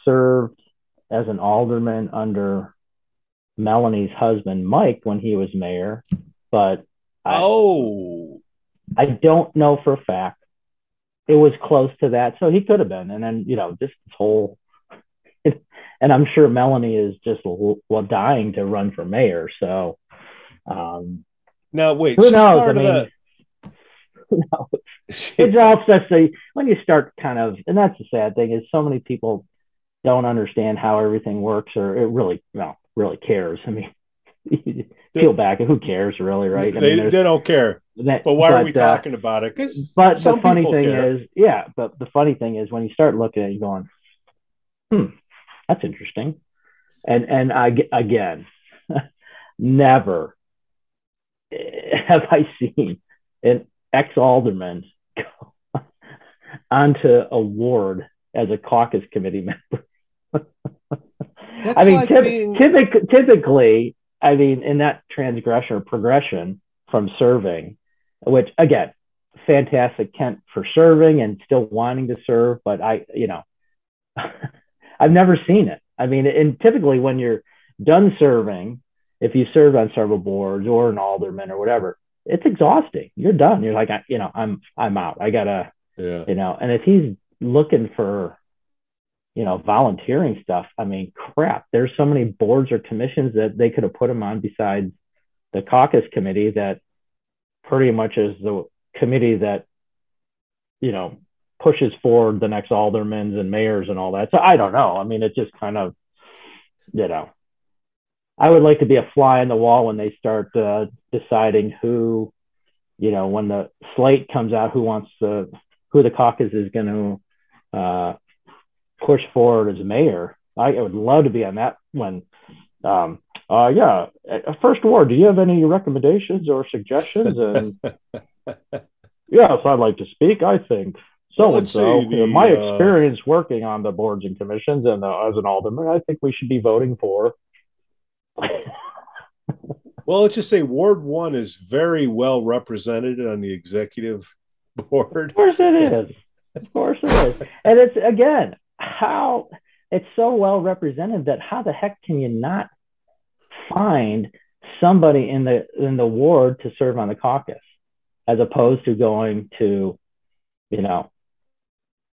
served as an alderman under Melanie's husband, Mike, when he was mayor, but I, oh, I don't know for a fact. It was close to that, so he could have been. And then you know, just this whole, and I'm sure Melanie is just well dying to run for mayor. So, um, now wait, who knows? I mean, the... who knows? it's all such a when you start kind of and that's the sad thing is so many people don't understand how everything works or it really well really cares i mean peel back who cares really right I they, mean, they don't care that, but why but, are we uh, talking about it because but the funny thing care. is yeah but the funny thing is when you start looking at it you're going hmm that's interesting and and i again never have i seen an ex alderman go onto a ward as a caucus committee member. I mean, like typ- being... typic- typically, I mean, in that transgression or progression from serving, which again, fantastic Kent for serving and still wanting to serve, but I, you know, I've never seen it. I mean, and typically when you're done serving, if you serve on several boards or an alderman or whatever, it's exhausting. You're done. You're like, I, you know, I'm I'm out. I gotta, yeah. you know. And if he's looking for, you know, volunteering stuff, I mean, crap. There's so many boards or commissions that they could have put him on besides the caucus committee that pretty much is the committee that, you know, pushes forward the next aldermans and mayors and all that. So I don't know. I mean, it just kind of, you know, I would like to be a fly on the wall when they start uh, deciding who, you know, when the slate comes out, who wants to, who the caucus is going to uh, push forward as mayor. I, would love to be on that one. Um, uh, yeah, first ward. Do you have any recommendations or suggestions? And yes, I'd like to speak. I think so and so. My uh, experience working on the boards and commissions and uh, as an alderman, I think we should be voting for well, let's just say Ward One is very well represented on the executive board. Of course it is. Of course it is. And it's again how it's so well represented that how the heck can you not find somebody in the in the ward to serve on the caucus as opposed to going to, you know,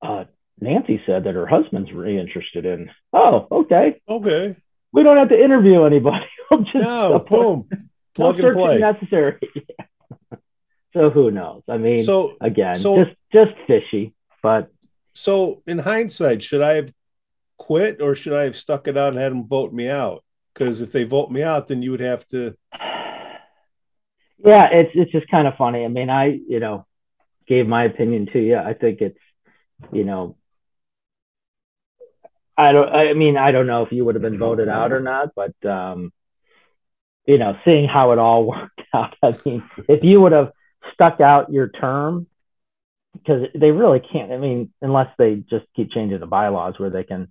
uh, Nancy said that her husband's really interested in. Oh, okay. Okay we don't have to interview anybody. We'll just no, boom, plug no and play. Necessary. so who knows? I mean, so again, so, just just fishy. But so in hindsight, should I have quit or should I have stuck it out and had them vote me out? Because if they vote me out, then you would have to. Yeah, it's it's just kind of funny. I mean, I you know gave my opinion to you. I think it's you know I don't I mean I don't know if you would have been voted out or not, but um you know, seeing how it all worked out. I mean, if you would have stuck out your term because they really can't. I mean, unless they just keep changing the bylaws where they can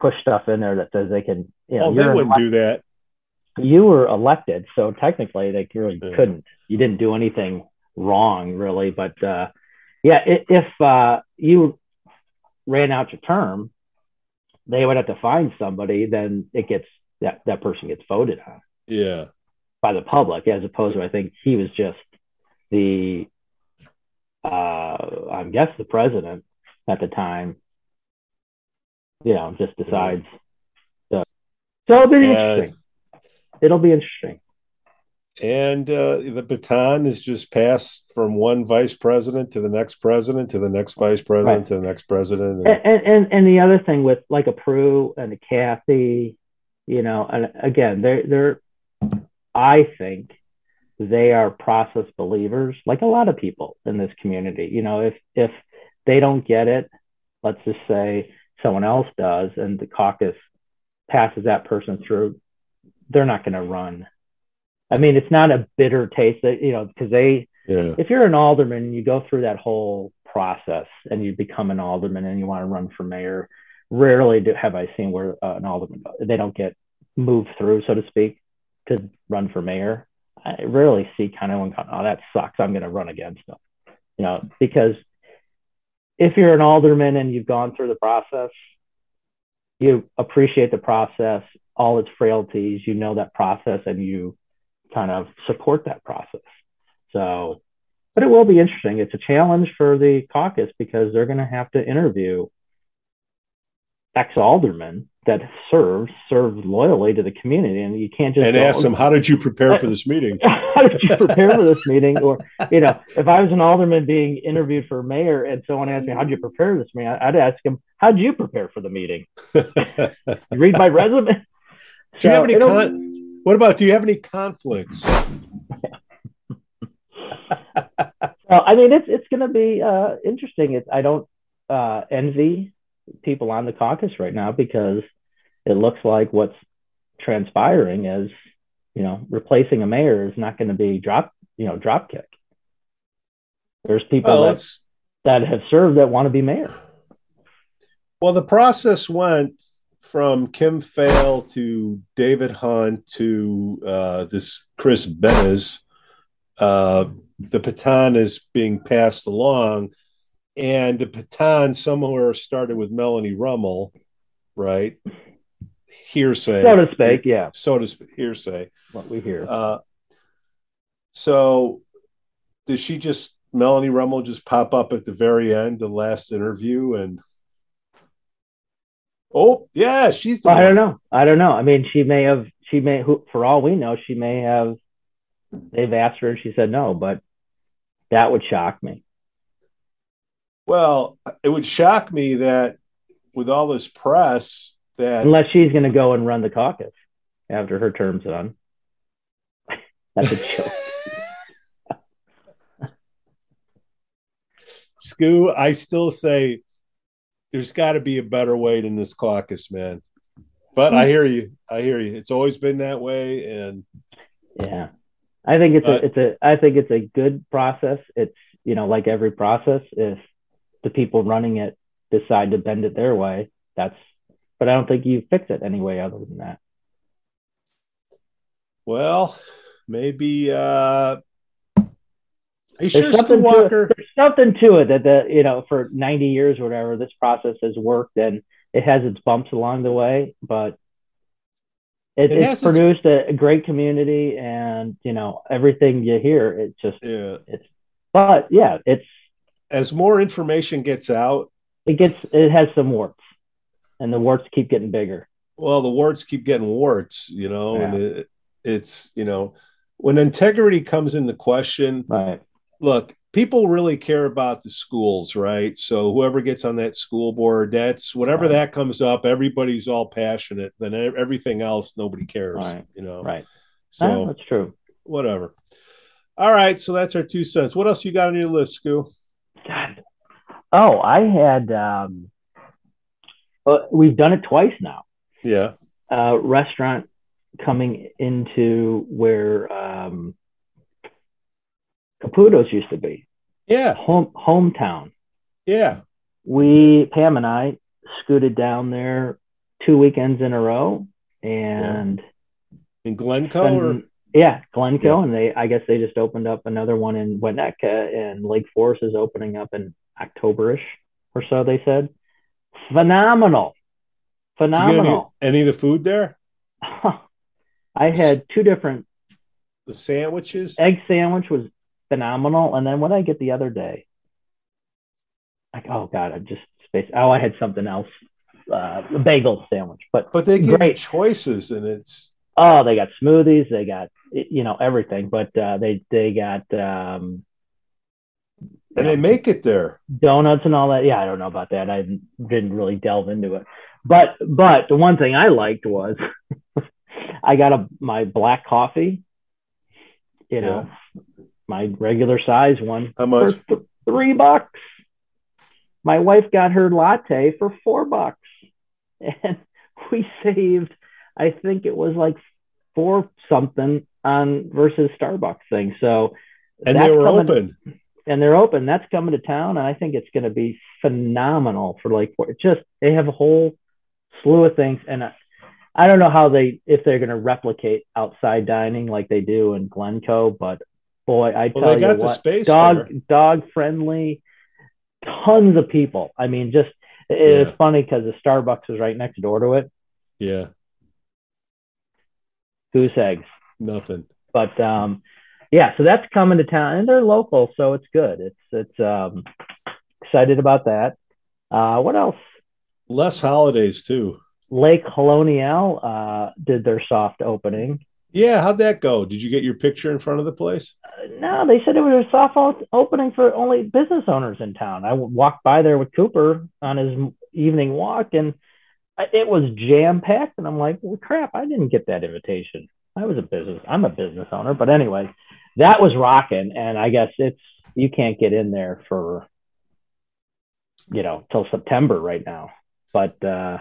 push stuff in there that says they can. You know, oh, they wouldn't do that. You were elected, so technically they really yeah. couldn't. You didn't do anything wrong, really. But uh, yeah, if uh, you ran out your term, they would have to find somebody. Then it gets that that person gets voted on. Yeah. By the public, as opposed to I think he was just the uh, I guess the president at the time, you know, just decides. So, so it'll be interesting. It'll be interesting. And uh, the baton is just passed from one vice president to the next president to the next vice president right. to the next president. And, and, and and the other thing with like a Prue and a Kathy, you know, and again, they're they're I think they are process believers, like a lot of people in this community. You know, if if they don't get it, let's just say someone else does, and the caucus passes that person through, they're not going to run. I mean, it's not a bitter taste that you know because they. Yeah. If you're an alderman and you go through that whole process and you become an alderman and you want to run for mayor, rarely do, have I seen where uh, an alderman they don't get moved through, so to speak, to run for mayor. I rarely see kind of one oh, that sucks. I'm going to run against them. You know, because if you're an alderman and you've gone through the process, you appreciate the process, all its frailties, you know that process, and you kind of support that process. So, but it will be interesting. It's a challenge for the caucus because they're going to have to interview ex aldermen that served served loyally to the community, and you can't just and go, ask them how did you prepare for this meeting? how did you prepare for this meeting? Or you know, if I was an alderman being interviewed for mayor, and someone asked me how did you prepare this meeting, I'd ask him how did you prepare for the meeting? read my resume. Do you have any? Con- what about? Do you have any conflicts? well, I mean, it's it's going to be uh, interesting. It's I don't uh, envy people on the caucus right now because it looks like what's transpiring is, you know, replacing a mayor is not going to be drop, you know, drop kick. There's people well, that, that have served that want to be mayor. Well, the process went from Kim Phail to David Hunt to uh, this Chris Beniz. Uh, the baton is being passed along and the baton somewhere started with Melanie Rummel, right? Hearsay, so to speak, yeah. So to speak, hearsay. What we hear. Uh, so, does she just Melanie Rummel just pop up at the very end, the last interview, and oh yeah, she's. I don't know. I don't know. I mean, she may have. She may. Who, for all we know, she may have. They've asked her, and she said no. But that would shock me. Well, it would shock me that with all this press that unless she's going to go and run the caucus after her term's done. That's a joke. Scoo, I still say there's got to be a better way than this caucus, man. But I hear you. I hear you. It's always been that way, and yeah, I think it's but, a it's a I think it's a good process. It's you know like every process, if the people running it decide to bend it their way, that's but I don't think you fix it any way other than that. Well, maybe uh are you there's sure Walker? To, there's something to it that the you know for 90 years or whatever this process has worked and it has its bumps along the way, but it, it it's produced its... a, a, great community and you know everything you hear it just yeah it's but yeah it's as more information gets out, it gets it has some warts, and the warts keep getting bigger. Well, the warts keep getting warts, you know, yeah. and it, it's you know when integrity comes into question. Right. Look, people really care about the schools, right? So whoever gets on that school board, that's whatever right. that comes up, everybody's all passionate. Then everything else, nobody cares, right. you know. Right. So ah, that's true. Whatever. All right, so that's our two cents. What else you got on your list, Scoo? God. Oh, I had. Um, well, we've done it twice now. Yeah. Uh, restaurant coming into where um, Caputo's used to be. Yeah. Home hometown. Yeah. We Pam and I scooted down there two weekends in a row, and In Glencoe or and- yeah, Glencoe, Yeah. and they I guess they just opened up another one in Winnetka, and Lake Forest is opening up in Octoberish or so. They said, phenomenal, get any, phenomenal. any of the food there? I had two different The sandwiches? egg sandwich was phenomenal, and then what did I get the other day? Like, oh god, I just spaced. Oh, I had something else, uh, a bagel sandwich, but But they give Great. choices and it's oh, they got smoothies, they got you know everything, but uh, they they got um, and they make it there. donuts and all that. Yeah, I don't know about that. I didn't really delve into it. But but the one thing I liked was I got a my black coffee, you know, my regular size one How much? for th- three bucks. My wife got her latte for four bucks, and we saved. I think it was like four something on versus Starbucks thing. So And they were coming- open. and they're open. That's coming to town, and I think it's going to be phenomenal for. It's just they have a whole slew of things, and I, I don't know how they if they're going to replicate outside dining like they do in Glencoe, but boy, I Well, tell they you what, space dog there. dog friendly, tons of people. I mean, just it's Yeah. funny because the Starbucks is right next door to it. Yeah. Goose eggs. Nothing. but um yeah so that's coming to town and they're local so it's good it's it's um excited about that uh what else Less holidays too. Le Colonial uh did their soft opening Yeah, how'd that go? Did you get your picture in front of the place? Uh, no they said it was a soft opening for only business owners in town i walked by there with cooper on his evening walk and it was jam packed and i'm like well crap i didn't get that invitation. I was a business i'm a business owner. But anyway that was rocking and i guess it's you can't get in there for you know till september right now. But uh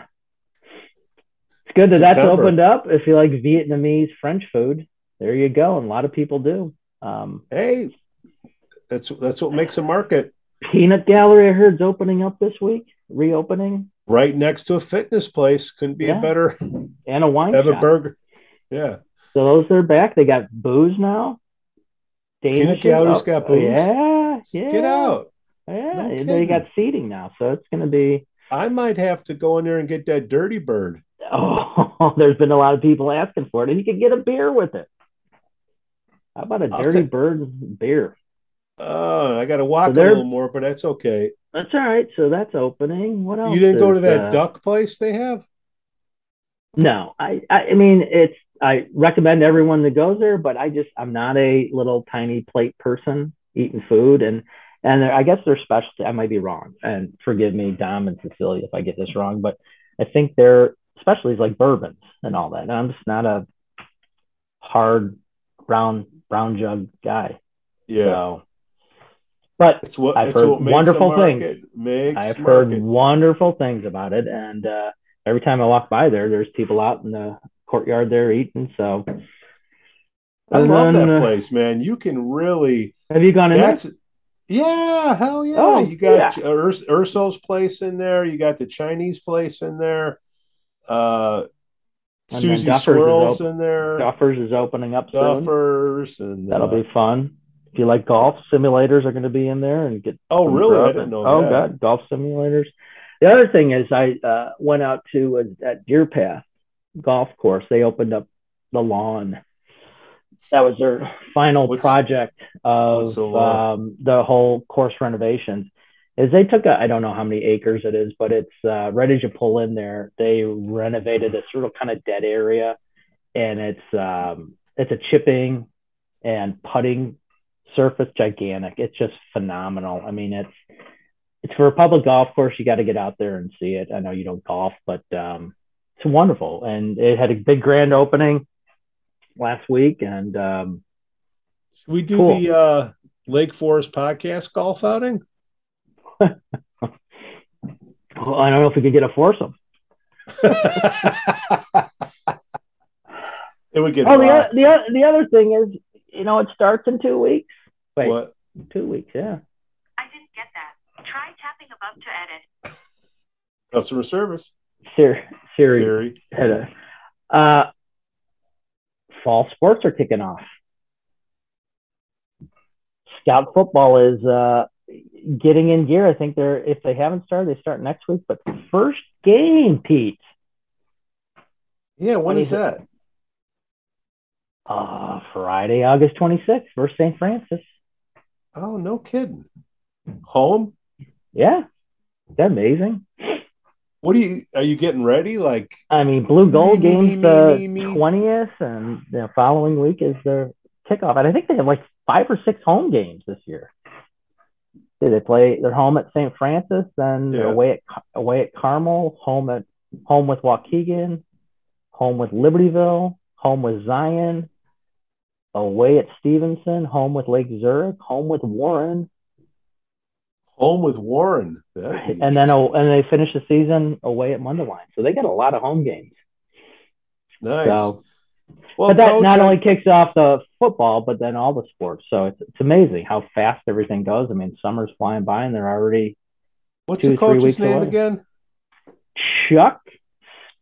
it's good that that's opened up. If you like vietnamese french food there you go and a lot of people do. Um Hey, that's that's what makes a market. peanut gallery i heard is opening up this week reopening Right next to a fitness place. Couldn't be Yeah. a better and a wine have a shop. burger. Yeah. So those are back. They got booze now. Peanut Danishes. gallery's Oh, got oh, booze? Yeah, yeah. Get out. Yeah, No they got seating now, so it's going to be. I might have to go in there and get that dirty bird. Oh, there's been a lot of people asking for it, and you can get a beer with it. How about a I'll dirty take- bird beer? Oh, I got to walk So a little more, but that's okay. That's all right. So that's opening. What else? You didn't go to that uh, duck place they have? No, I, I, mean, it's. I recommend everyone that goes there, but I just, I'm not a little tiny plate person eating food, and and I guess their specialty. I might be wrong, and forgive me, Dom and Cecilia, if I get this wrong, but I think their specialties like bourbons and all that. And I'm just not a hard brown brown jug guy. Yeah. So, but It's what, I've it's heard wonderful. Makes I've market. heard wonderful things about it, and uh, every time I walk by there, there's people out in the courtyard there eating. So, I And love then, that uh, place, man. You can really have you gone in there? that's yeah, hell yeah. Oh, you got yeah. Urs- Urso's place in there, you got the Chinese place in there, uh Susie Swirls in there, Duffers is opening up soon. Duffers and That'll uh, be fun. If you like golf, simulators are going to be in there and get. Oh really? I didn't and- know Oh god, golf simulators. The other thing is, I uh, went out to uh, at Deerpath Golf Course. They opened up the lawn. That was their final What's- project of the um, the whole course renovations. Is they took a I don't know how many acres it is, but it's uh, right as you pull in there. They renovated this little kind of dead area, and it's um, it's a chipping and putting surface gigantic. It's just phenomenal. I mean, it's it's for a public golf course. You got to get out there and see it. I know you don't golf, but um, it's wonderful. And it had a big grand opening last week, and um, Should we do Cool. the uh, Lake Forest podcast golf outing? Well, I don't know if we could get a foursome. it would get Oh, the, the, the other thing is, you know, it starts in two weeks. Wait, What? two weeks, yeah. I didn't get that. Try tapping above to edit. Customer service. Siri, Siri, Siri. had a, uh, fall sports are kicking off. Scout football is uh, getting in gear. I think they're if they haven't started, they start next week. But first game, Pete, Yeah, when When is is it? that? uh, Friday, August twenty sixth, versus St. Francis. Oh, no kidding. Home? Yeah, that's amazing. What do you are you getting ready? Like I mean, blue gold Me, me, games me, the twentieth, and the following week is their kickoff. And I think they have like five or six home games this year. They play. They're home at St. Francis, then they're Yeah. away at away at Carmel, home at home with Waukegan, home with Libertyville, home with Zion, away at Stevenson, home with Lake Zurich, home with Warren, home with Warren. And then oh, and they finish the season away at Mundelein. So they got a lot of home games. nice. So well, but that Coach, not only kicks off the football, but then all the sports. So it's, it's amazing how fast everything goes. I mean, summer's flying by, and they're already what's two, the coach's name away. again? Chuck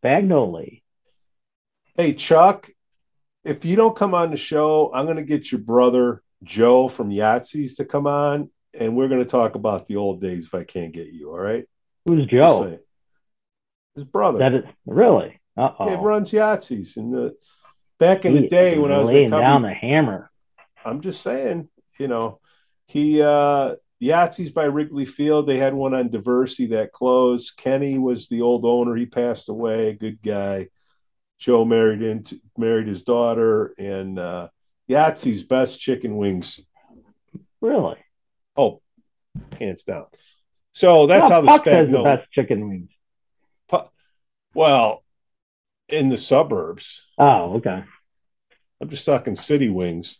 Spagnoli. Hey, Chuck, if you don't come on the show, I'm going to get your brother Joe from Yak-Zies to come on, and we're going to talk about the old days if I can't get you. All right? Who's Joe? His brother. That is really. Uh he oh. runs Yak-Zies. And the, back in the day when I was laying down the hammer. I'm just saying, you know, he uh Yak-Zies by Wrigley Field. They had one on Diversey that closed. Kenny was the old owner. He passed away. Good guy. Joe married into married his daughter, and uh Yak-Zies best chicken wings. Really? Oh, hands down. So that's Well, how the Puck has the best chicken wings. Well, in the suburbs. Oh, okay. I'm just talking city wings.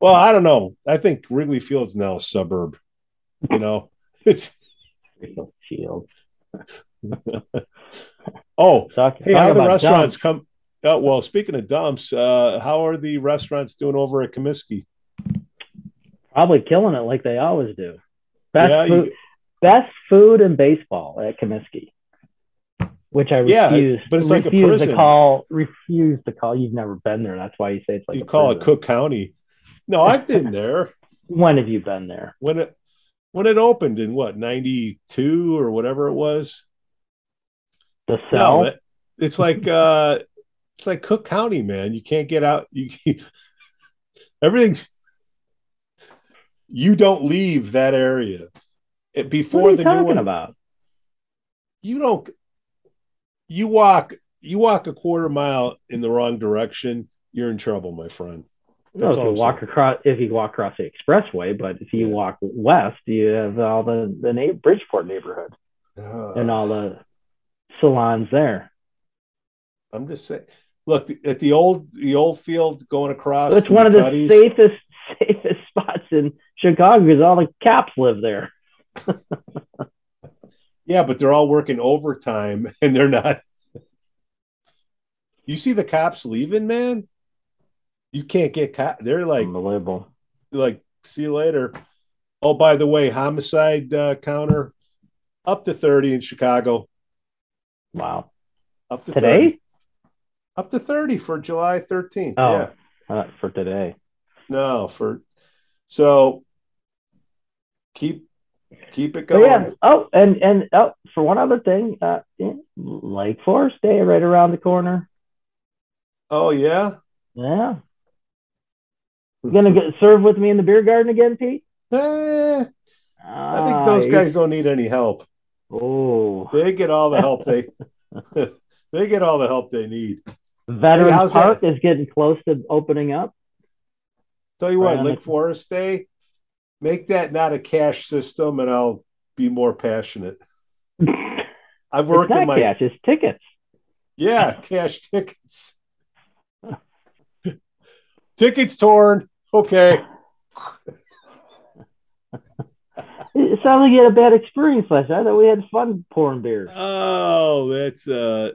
Well, I don't know. I think Wrigley Field's now a suburb. You know, it's Shield. oh, Talk, hey, talk how are the restaurants dumps. come? Uh, well, speaking of dumps, uh, how are the restaurants doing over at Comiskey? Probably killing it like they always do. Best Yeah, food, you- best food in baseball at Comiskey, which I Yeah, refuse. but it's like a prison. to call. Refuse to call. You've never been there. That's why you say it's like You a call it. Cook County? No, I've been there When have you been there? when it when it opened in what '92 or whatever it was. The cell. No, it's like uh, it's like Cook County, man. You can't get out. You everything's you don't leave that area It- before the new talking one. about? You don't. You walk. You walk a quarter mile in the wrong direction. You're in trouble, my friend. No, if you walk saying. across, if you walk across the expressway, but if you Yeah. walk west, you have all the the na- Bridgeport neighborhood and all the salons there. I'm just saying. Look at the old the old field going across. It's one of the safest safest spots in Chicago because all the cops live there. Yeah, but they're all working overtime and they're not. You see the cops leaving, man. You can't get cop. They're like, Unbelievable. like, see you later. Oh, by the way, homicide uh, counter up to thirty in Chicago. Wow. Up to Today? 30. Up to thirty for July thirteenth. Oh. Yeah, Uh, for today. no for. So keep keep it going. yeah. Oh, and and oh, for one other thing, uh, Lake Forest Day right around the corner. Oh yeah. Yeah. You gonna get served with me in the beer garden again, Pete? Eh, I think those guys don't need any help. Oh, They get all the help they they get all the help they need. Veterans Hey, how's Park that? is getting close to opening up. Tell you Right what, on Lake the- Forest Day, make that not a cash system, and I'll be more passionate. I've it's worked not in my cash; it's tickets. yeah cash tickets. Tickets torn. Okay. It sounds like you had a bad experience last night. I thought we had fun pouring beer. Oh, that's uh.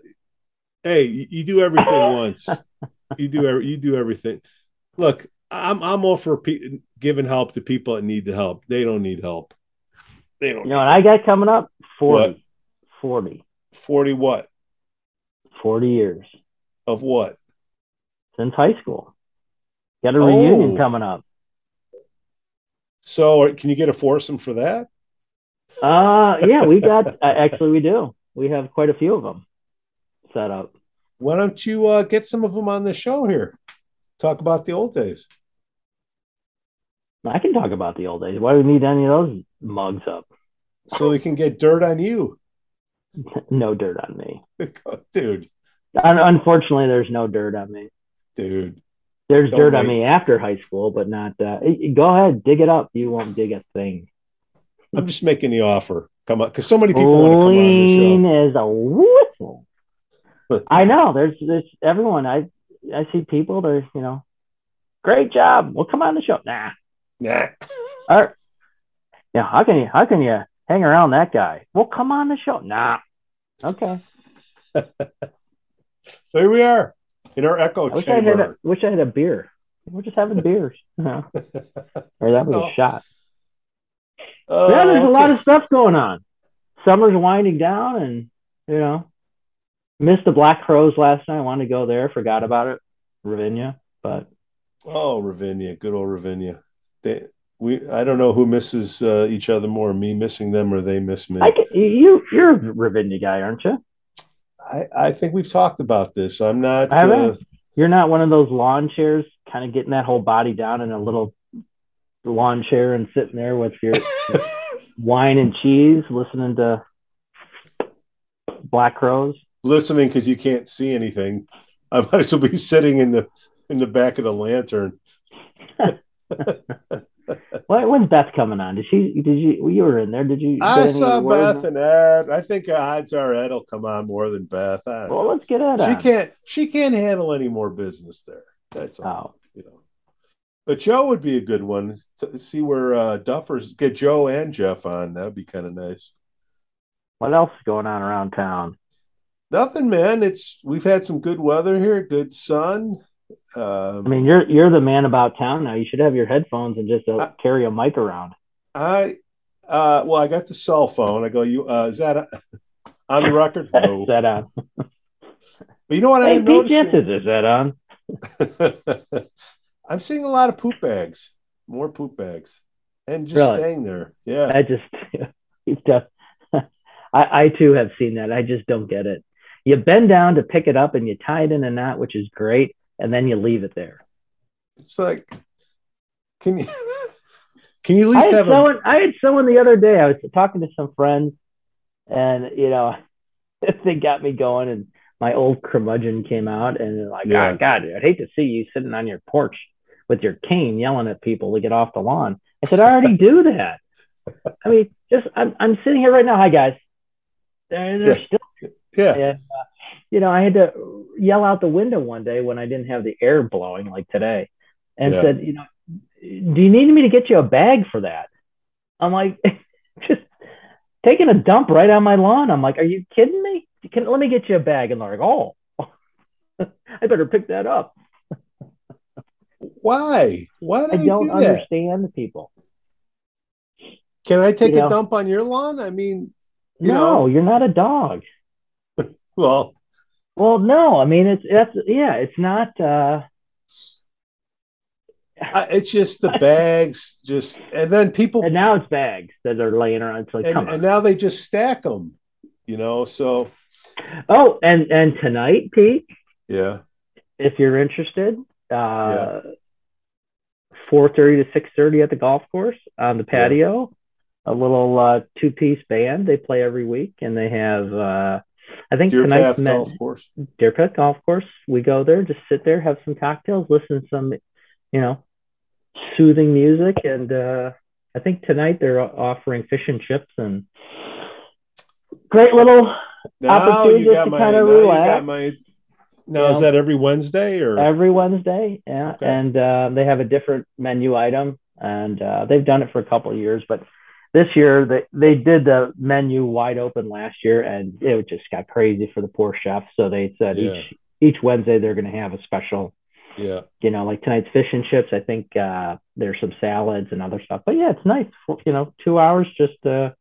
Hey, you, you do everything once. You do every, you do everything. Look, I'm I'm all for pe- giving help to people that need the help. They don't need help. They don't. You know what I got coming up? 40. What? 40. Forty what 40 years of what? since high school. Got a Oh. reunion coming up. So can you get a foursome for that? Uh, yeah, we got, uh, actually, we do. We have quite a few of them set up. Why don't you uh, get some of them on the show here? Talk about the old days. I can talk about the old days. Why do we need any of those mugs up? so we can get dirt on you, no dirt on me. dude. Unfortunately, there's no dirt on me. Dude, There's Don't dirt on me after high school, but not. Uh, go ahead, dig it up. You won't dig a thing. I'm just making the offer. Come on, because so many people want to come on the as a whistle. I know. There's there's everyone. I I see people. They're you know, great job. Well, come on the show. Nah. show. Nah. All right. Yeah. How can you how can you hang around that guy? Well, come on the show. Nah. Okay. So here we are in our echo I wish I had a, chamber. wish I had a beer. We're just having beers. or that was No. a shot. Oh, yeah, there's a lot of stuff going on. Summer's winding down, and you know, missed the Black Crowes last night. I wanted to go there, forgot about it, Ravinia. But Oh, Ravinia, good old Ravinia. They, we, I don't know who misses uh, each other more, me missing them or they miss me. I can, you you're a Ravinia guy, aren't you? I, I think we've talked about this. I'm not. I. Uh, You're not one of those lawn chairs, kind of getting that whole body down in a little lawn chair and sitting there with your wine and cheese, listening to Black Crowes. listening because you can't see anything. I might as well be sitting in the in the back of the lantern. When, when's Beth coming on? Did she? Did you? You were in there. Did you? I saw? Beth and Ed. I think odds are Ed will come on more than Beth. I Well, know. let's get Ed she on. can't. She can't handle any more business there. That's all. Oh, You know. But Joe would be a good one to see where uh, Duffers get Joe and Jeff on. That'd be kind of nice. what else is going on around town? Nothing, man. It's we've had some good weather here, good sun. Um, I mean, you're you're the man about town now. You should have your headphones and just uh, I- carry a mic around. I uh well, I got the cell phone. I go, you uh is that on the record? No. Is that on? But you know what I Hey, am Pete? Jansen, is that on? I'm seeing a lot of poop bags, more poop bags, and just Really? staying there. Yeah, I just, just, I, I too have seen that. I just don't get it. You bend down to pick it up and you tie it in a knot, which is great, and then you leave it there. it's like, can you can you at I least had have someone. I had someone the other day. I was talking to some friends, and you know, they got me going, and my old curmudgeon came out, and they're like, Yeah. "Oh God, I'd hate to see you sitting on your porch with your cane yelling at people to get off the lawn." I said, "I already do that. I mean, just I'm I'm sitting here right now. Hi guys. They're, they're Yeah. still, yeah and, uh, you know, I had to yell out the window one day when I didn't have the air blowing like today, and Yeah. said, you know, do you need me to get you a bag for that? I'm like, just taking a dump right on my lawn. I'm like, are you kidding me? Can, let me get you a bag. And they're like, oh, I better pick that up. why why do I don't do that? understand the people. Can I take You a know. dump on your lawn? I mean, you no, know, you're not a dog. well, Well, no, I mean it's that's yeah, it's not. uh I, it's just the bags, just and then people And now it's bags that are laying around. It's like, and, and now they just stack them, you know. So oh, and and tonight, Pete, yeah, if you're interested, uh, four thirty to six thirty at the golf course on the patio. A little uh, two piece band they play every week, and they have uh, I think Deer tonight's Path Golf Course. Deerpath Golf Course. We go there, just sit there, have some cocktails, listen to some, you know, soothing music, and uh, I think tonight they're offering fish and chips and great little. Now Opportunity you just got to now you relax. got my Now You is know, that every Wednesday or every Wednesday. Yeah, Okay. and uh, they have a different menu item, and uh, they've done it for a couple of years. But this year, they they did the menu wide open last year, and it just got crazy for the poor chefs. So they said Yeah. each each Wednesday they're going to have a special. yeah? You know, like tonight's fish and chips. I think uh, there's some salads and other stuff. But yeah, it's nice. You know, two hours just uh,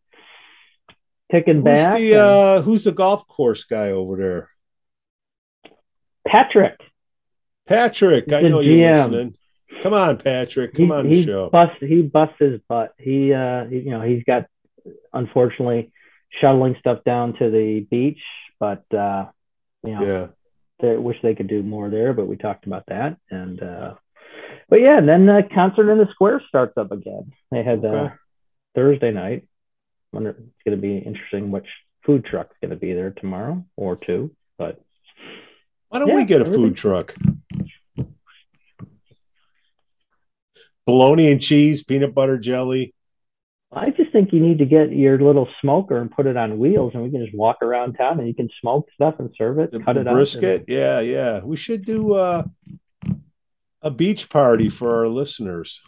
kicking Who's back. the and- uh, who's the golf course guy over there? Patrick. Patrick, I know you're listening. Come on, Patrick. Come he, on he the show. Bust, he busts his butt. He, uh, he- you know, he's got unfortunately shuttling stuff down to the beach, but uh, you know, Yeah. they wish they could do more there. But we talked about that, and uh, but yeah, and then the concert in the square starts up again. They had uh, Thursday night. Wonder it's going to be interesting which food truck's going to be there tomorrow or two, but Why don't Yeah, we get a everything- food truck? Bologna and cheese, peanut butter jelly. I just think you need to get your little smoker and put it on wheels, and we can just walk around town and you can smoke stuff and serve it, The, cut the it brisket. Yeah, yeah. We should do uh, a beach party for our listeners.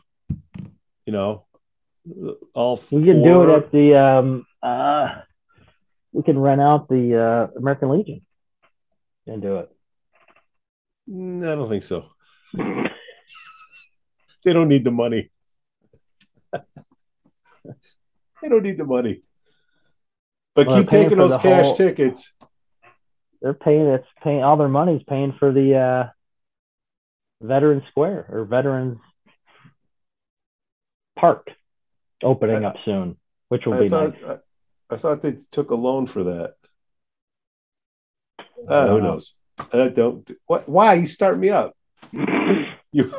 You know, all We can do it at the um uh we can rent out the uh American Legion and do it. Mm, I don't think so. They don't need the money. they don't need the money. But Well, keep taking those cash whole- tickets. They're paying it's paying all their money's paying for the uh Veterans Square or Veterans Park opening I- up soon, which will I be thought nice. I, I thought they took a loan for that. Uh, who knows? Uh, don't what? Why you start me up? You.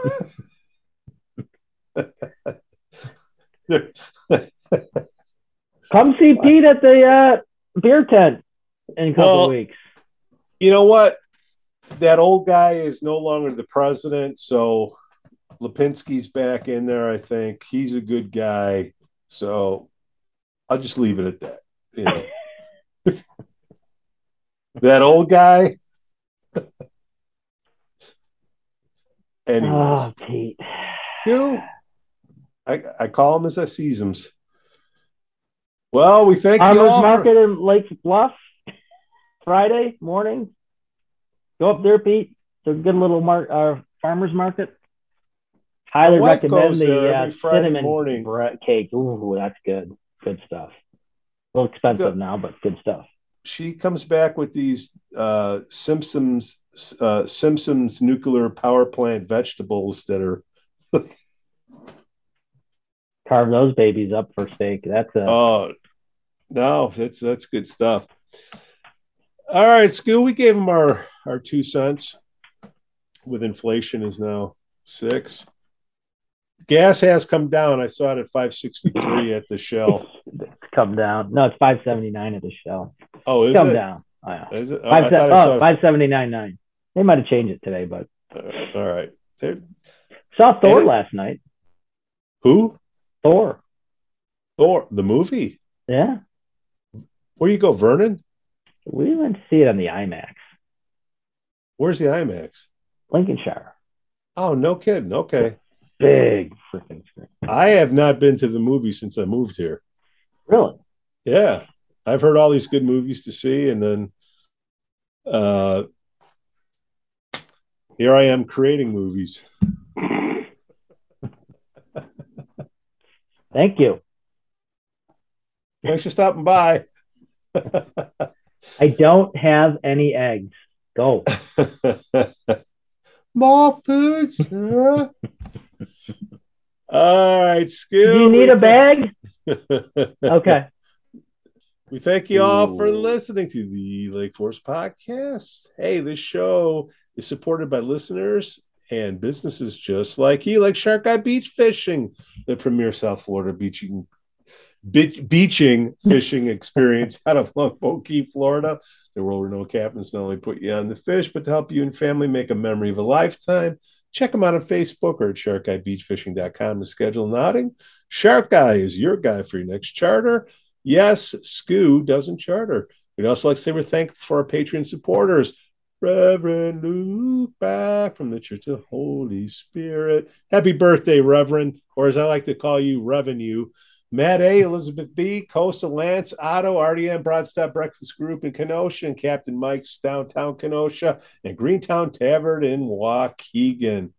Come see Pete at the uh beer tent in a couple Well, weeks. you know what? That old guy is no longer the president, so Lipinski's back in there. I think he's a good guy, so I'll just leave it at that. You know, that old guy. Anyways, Oh, Pete. Stu, I I call them as I sees them. Well, we thank you Farmers for- Market in Lake Bluff, Friday morning. Go up there, Pete. It's a good little mar- uh, farmers market. Highly recommend the uh, cinnamon morning. bread cake. Ooh, that's good. Good stuff. A little expensive Good. now, but good stuff. she comes back with these uh, Simpsons uh, Simpsons nuclear power plant vegetables that are Carve those babies up for steak. That's a oh no that's that's good stuff. All right, school. we gave them our our two cents. With inflation is now six. Gas has come down. I saw it at five sixty three at the Shell. it's come down. No, it's five seventy nine at the shell. Oh, is come it? down. Oh, yeah. Is it? Oh, Five se- thought I oh, saw oh, five seventy nine nine. They might have changed it today, but all right. There- saw Thor And last night. Who? Thor. Thor, the movie. Yeah. Where you go, Vernon? We went to see it on the IMAX. Where's the IMAX? Lincolnshire. Oh, no kidding. Okay. Big freaking screen. I have not been to the movie since I moved here. Really? Yeah. I've heard all these good movies to see, and then uh here I am creating movies. Thank you. Thanks for stopping by. I don't have any eggs. Go. More food, sir. all right, Skill. Do you need a bag? Okay. We thank you all for listening to the Lake Forest podcast. Hey, this show is supported by listeners and businesses just like you, like Shark Guy Beach Fishing, the premier South Florida beaching beach, beaching fishing experience out of Longboat Key, Florida. The world renowned captains not only put you on the fish, but to help you and family make a memory of a lifetime. Check them out on Facebook or at sharkguybeachfishing.com to schedule an outing. Shark Eye is your guy for your next charter. Yes, SCOO doesn't charter. We'd also like to say we're thankful for our Patreon supporters Reverend Luke back from the Church of Holy Spirit. Happy birthday, Reverend, or as I like to call you, Revenue. Matt A, Elizabeth B, Coastal Lance, Otto, RDM, Broadstep Breakfast Group in Kenosha, and Captain Mike's Downtown Kenosha, and Greentown Tavern in Waukegan.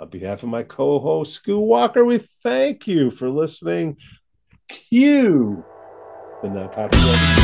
On behalf of my co host, Sku Walker, we thank you for listening. Cue the non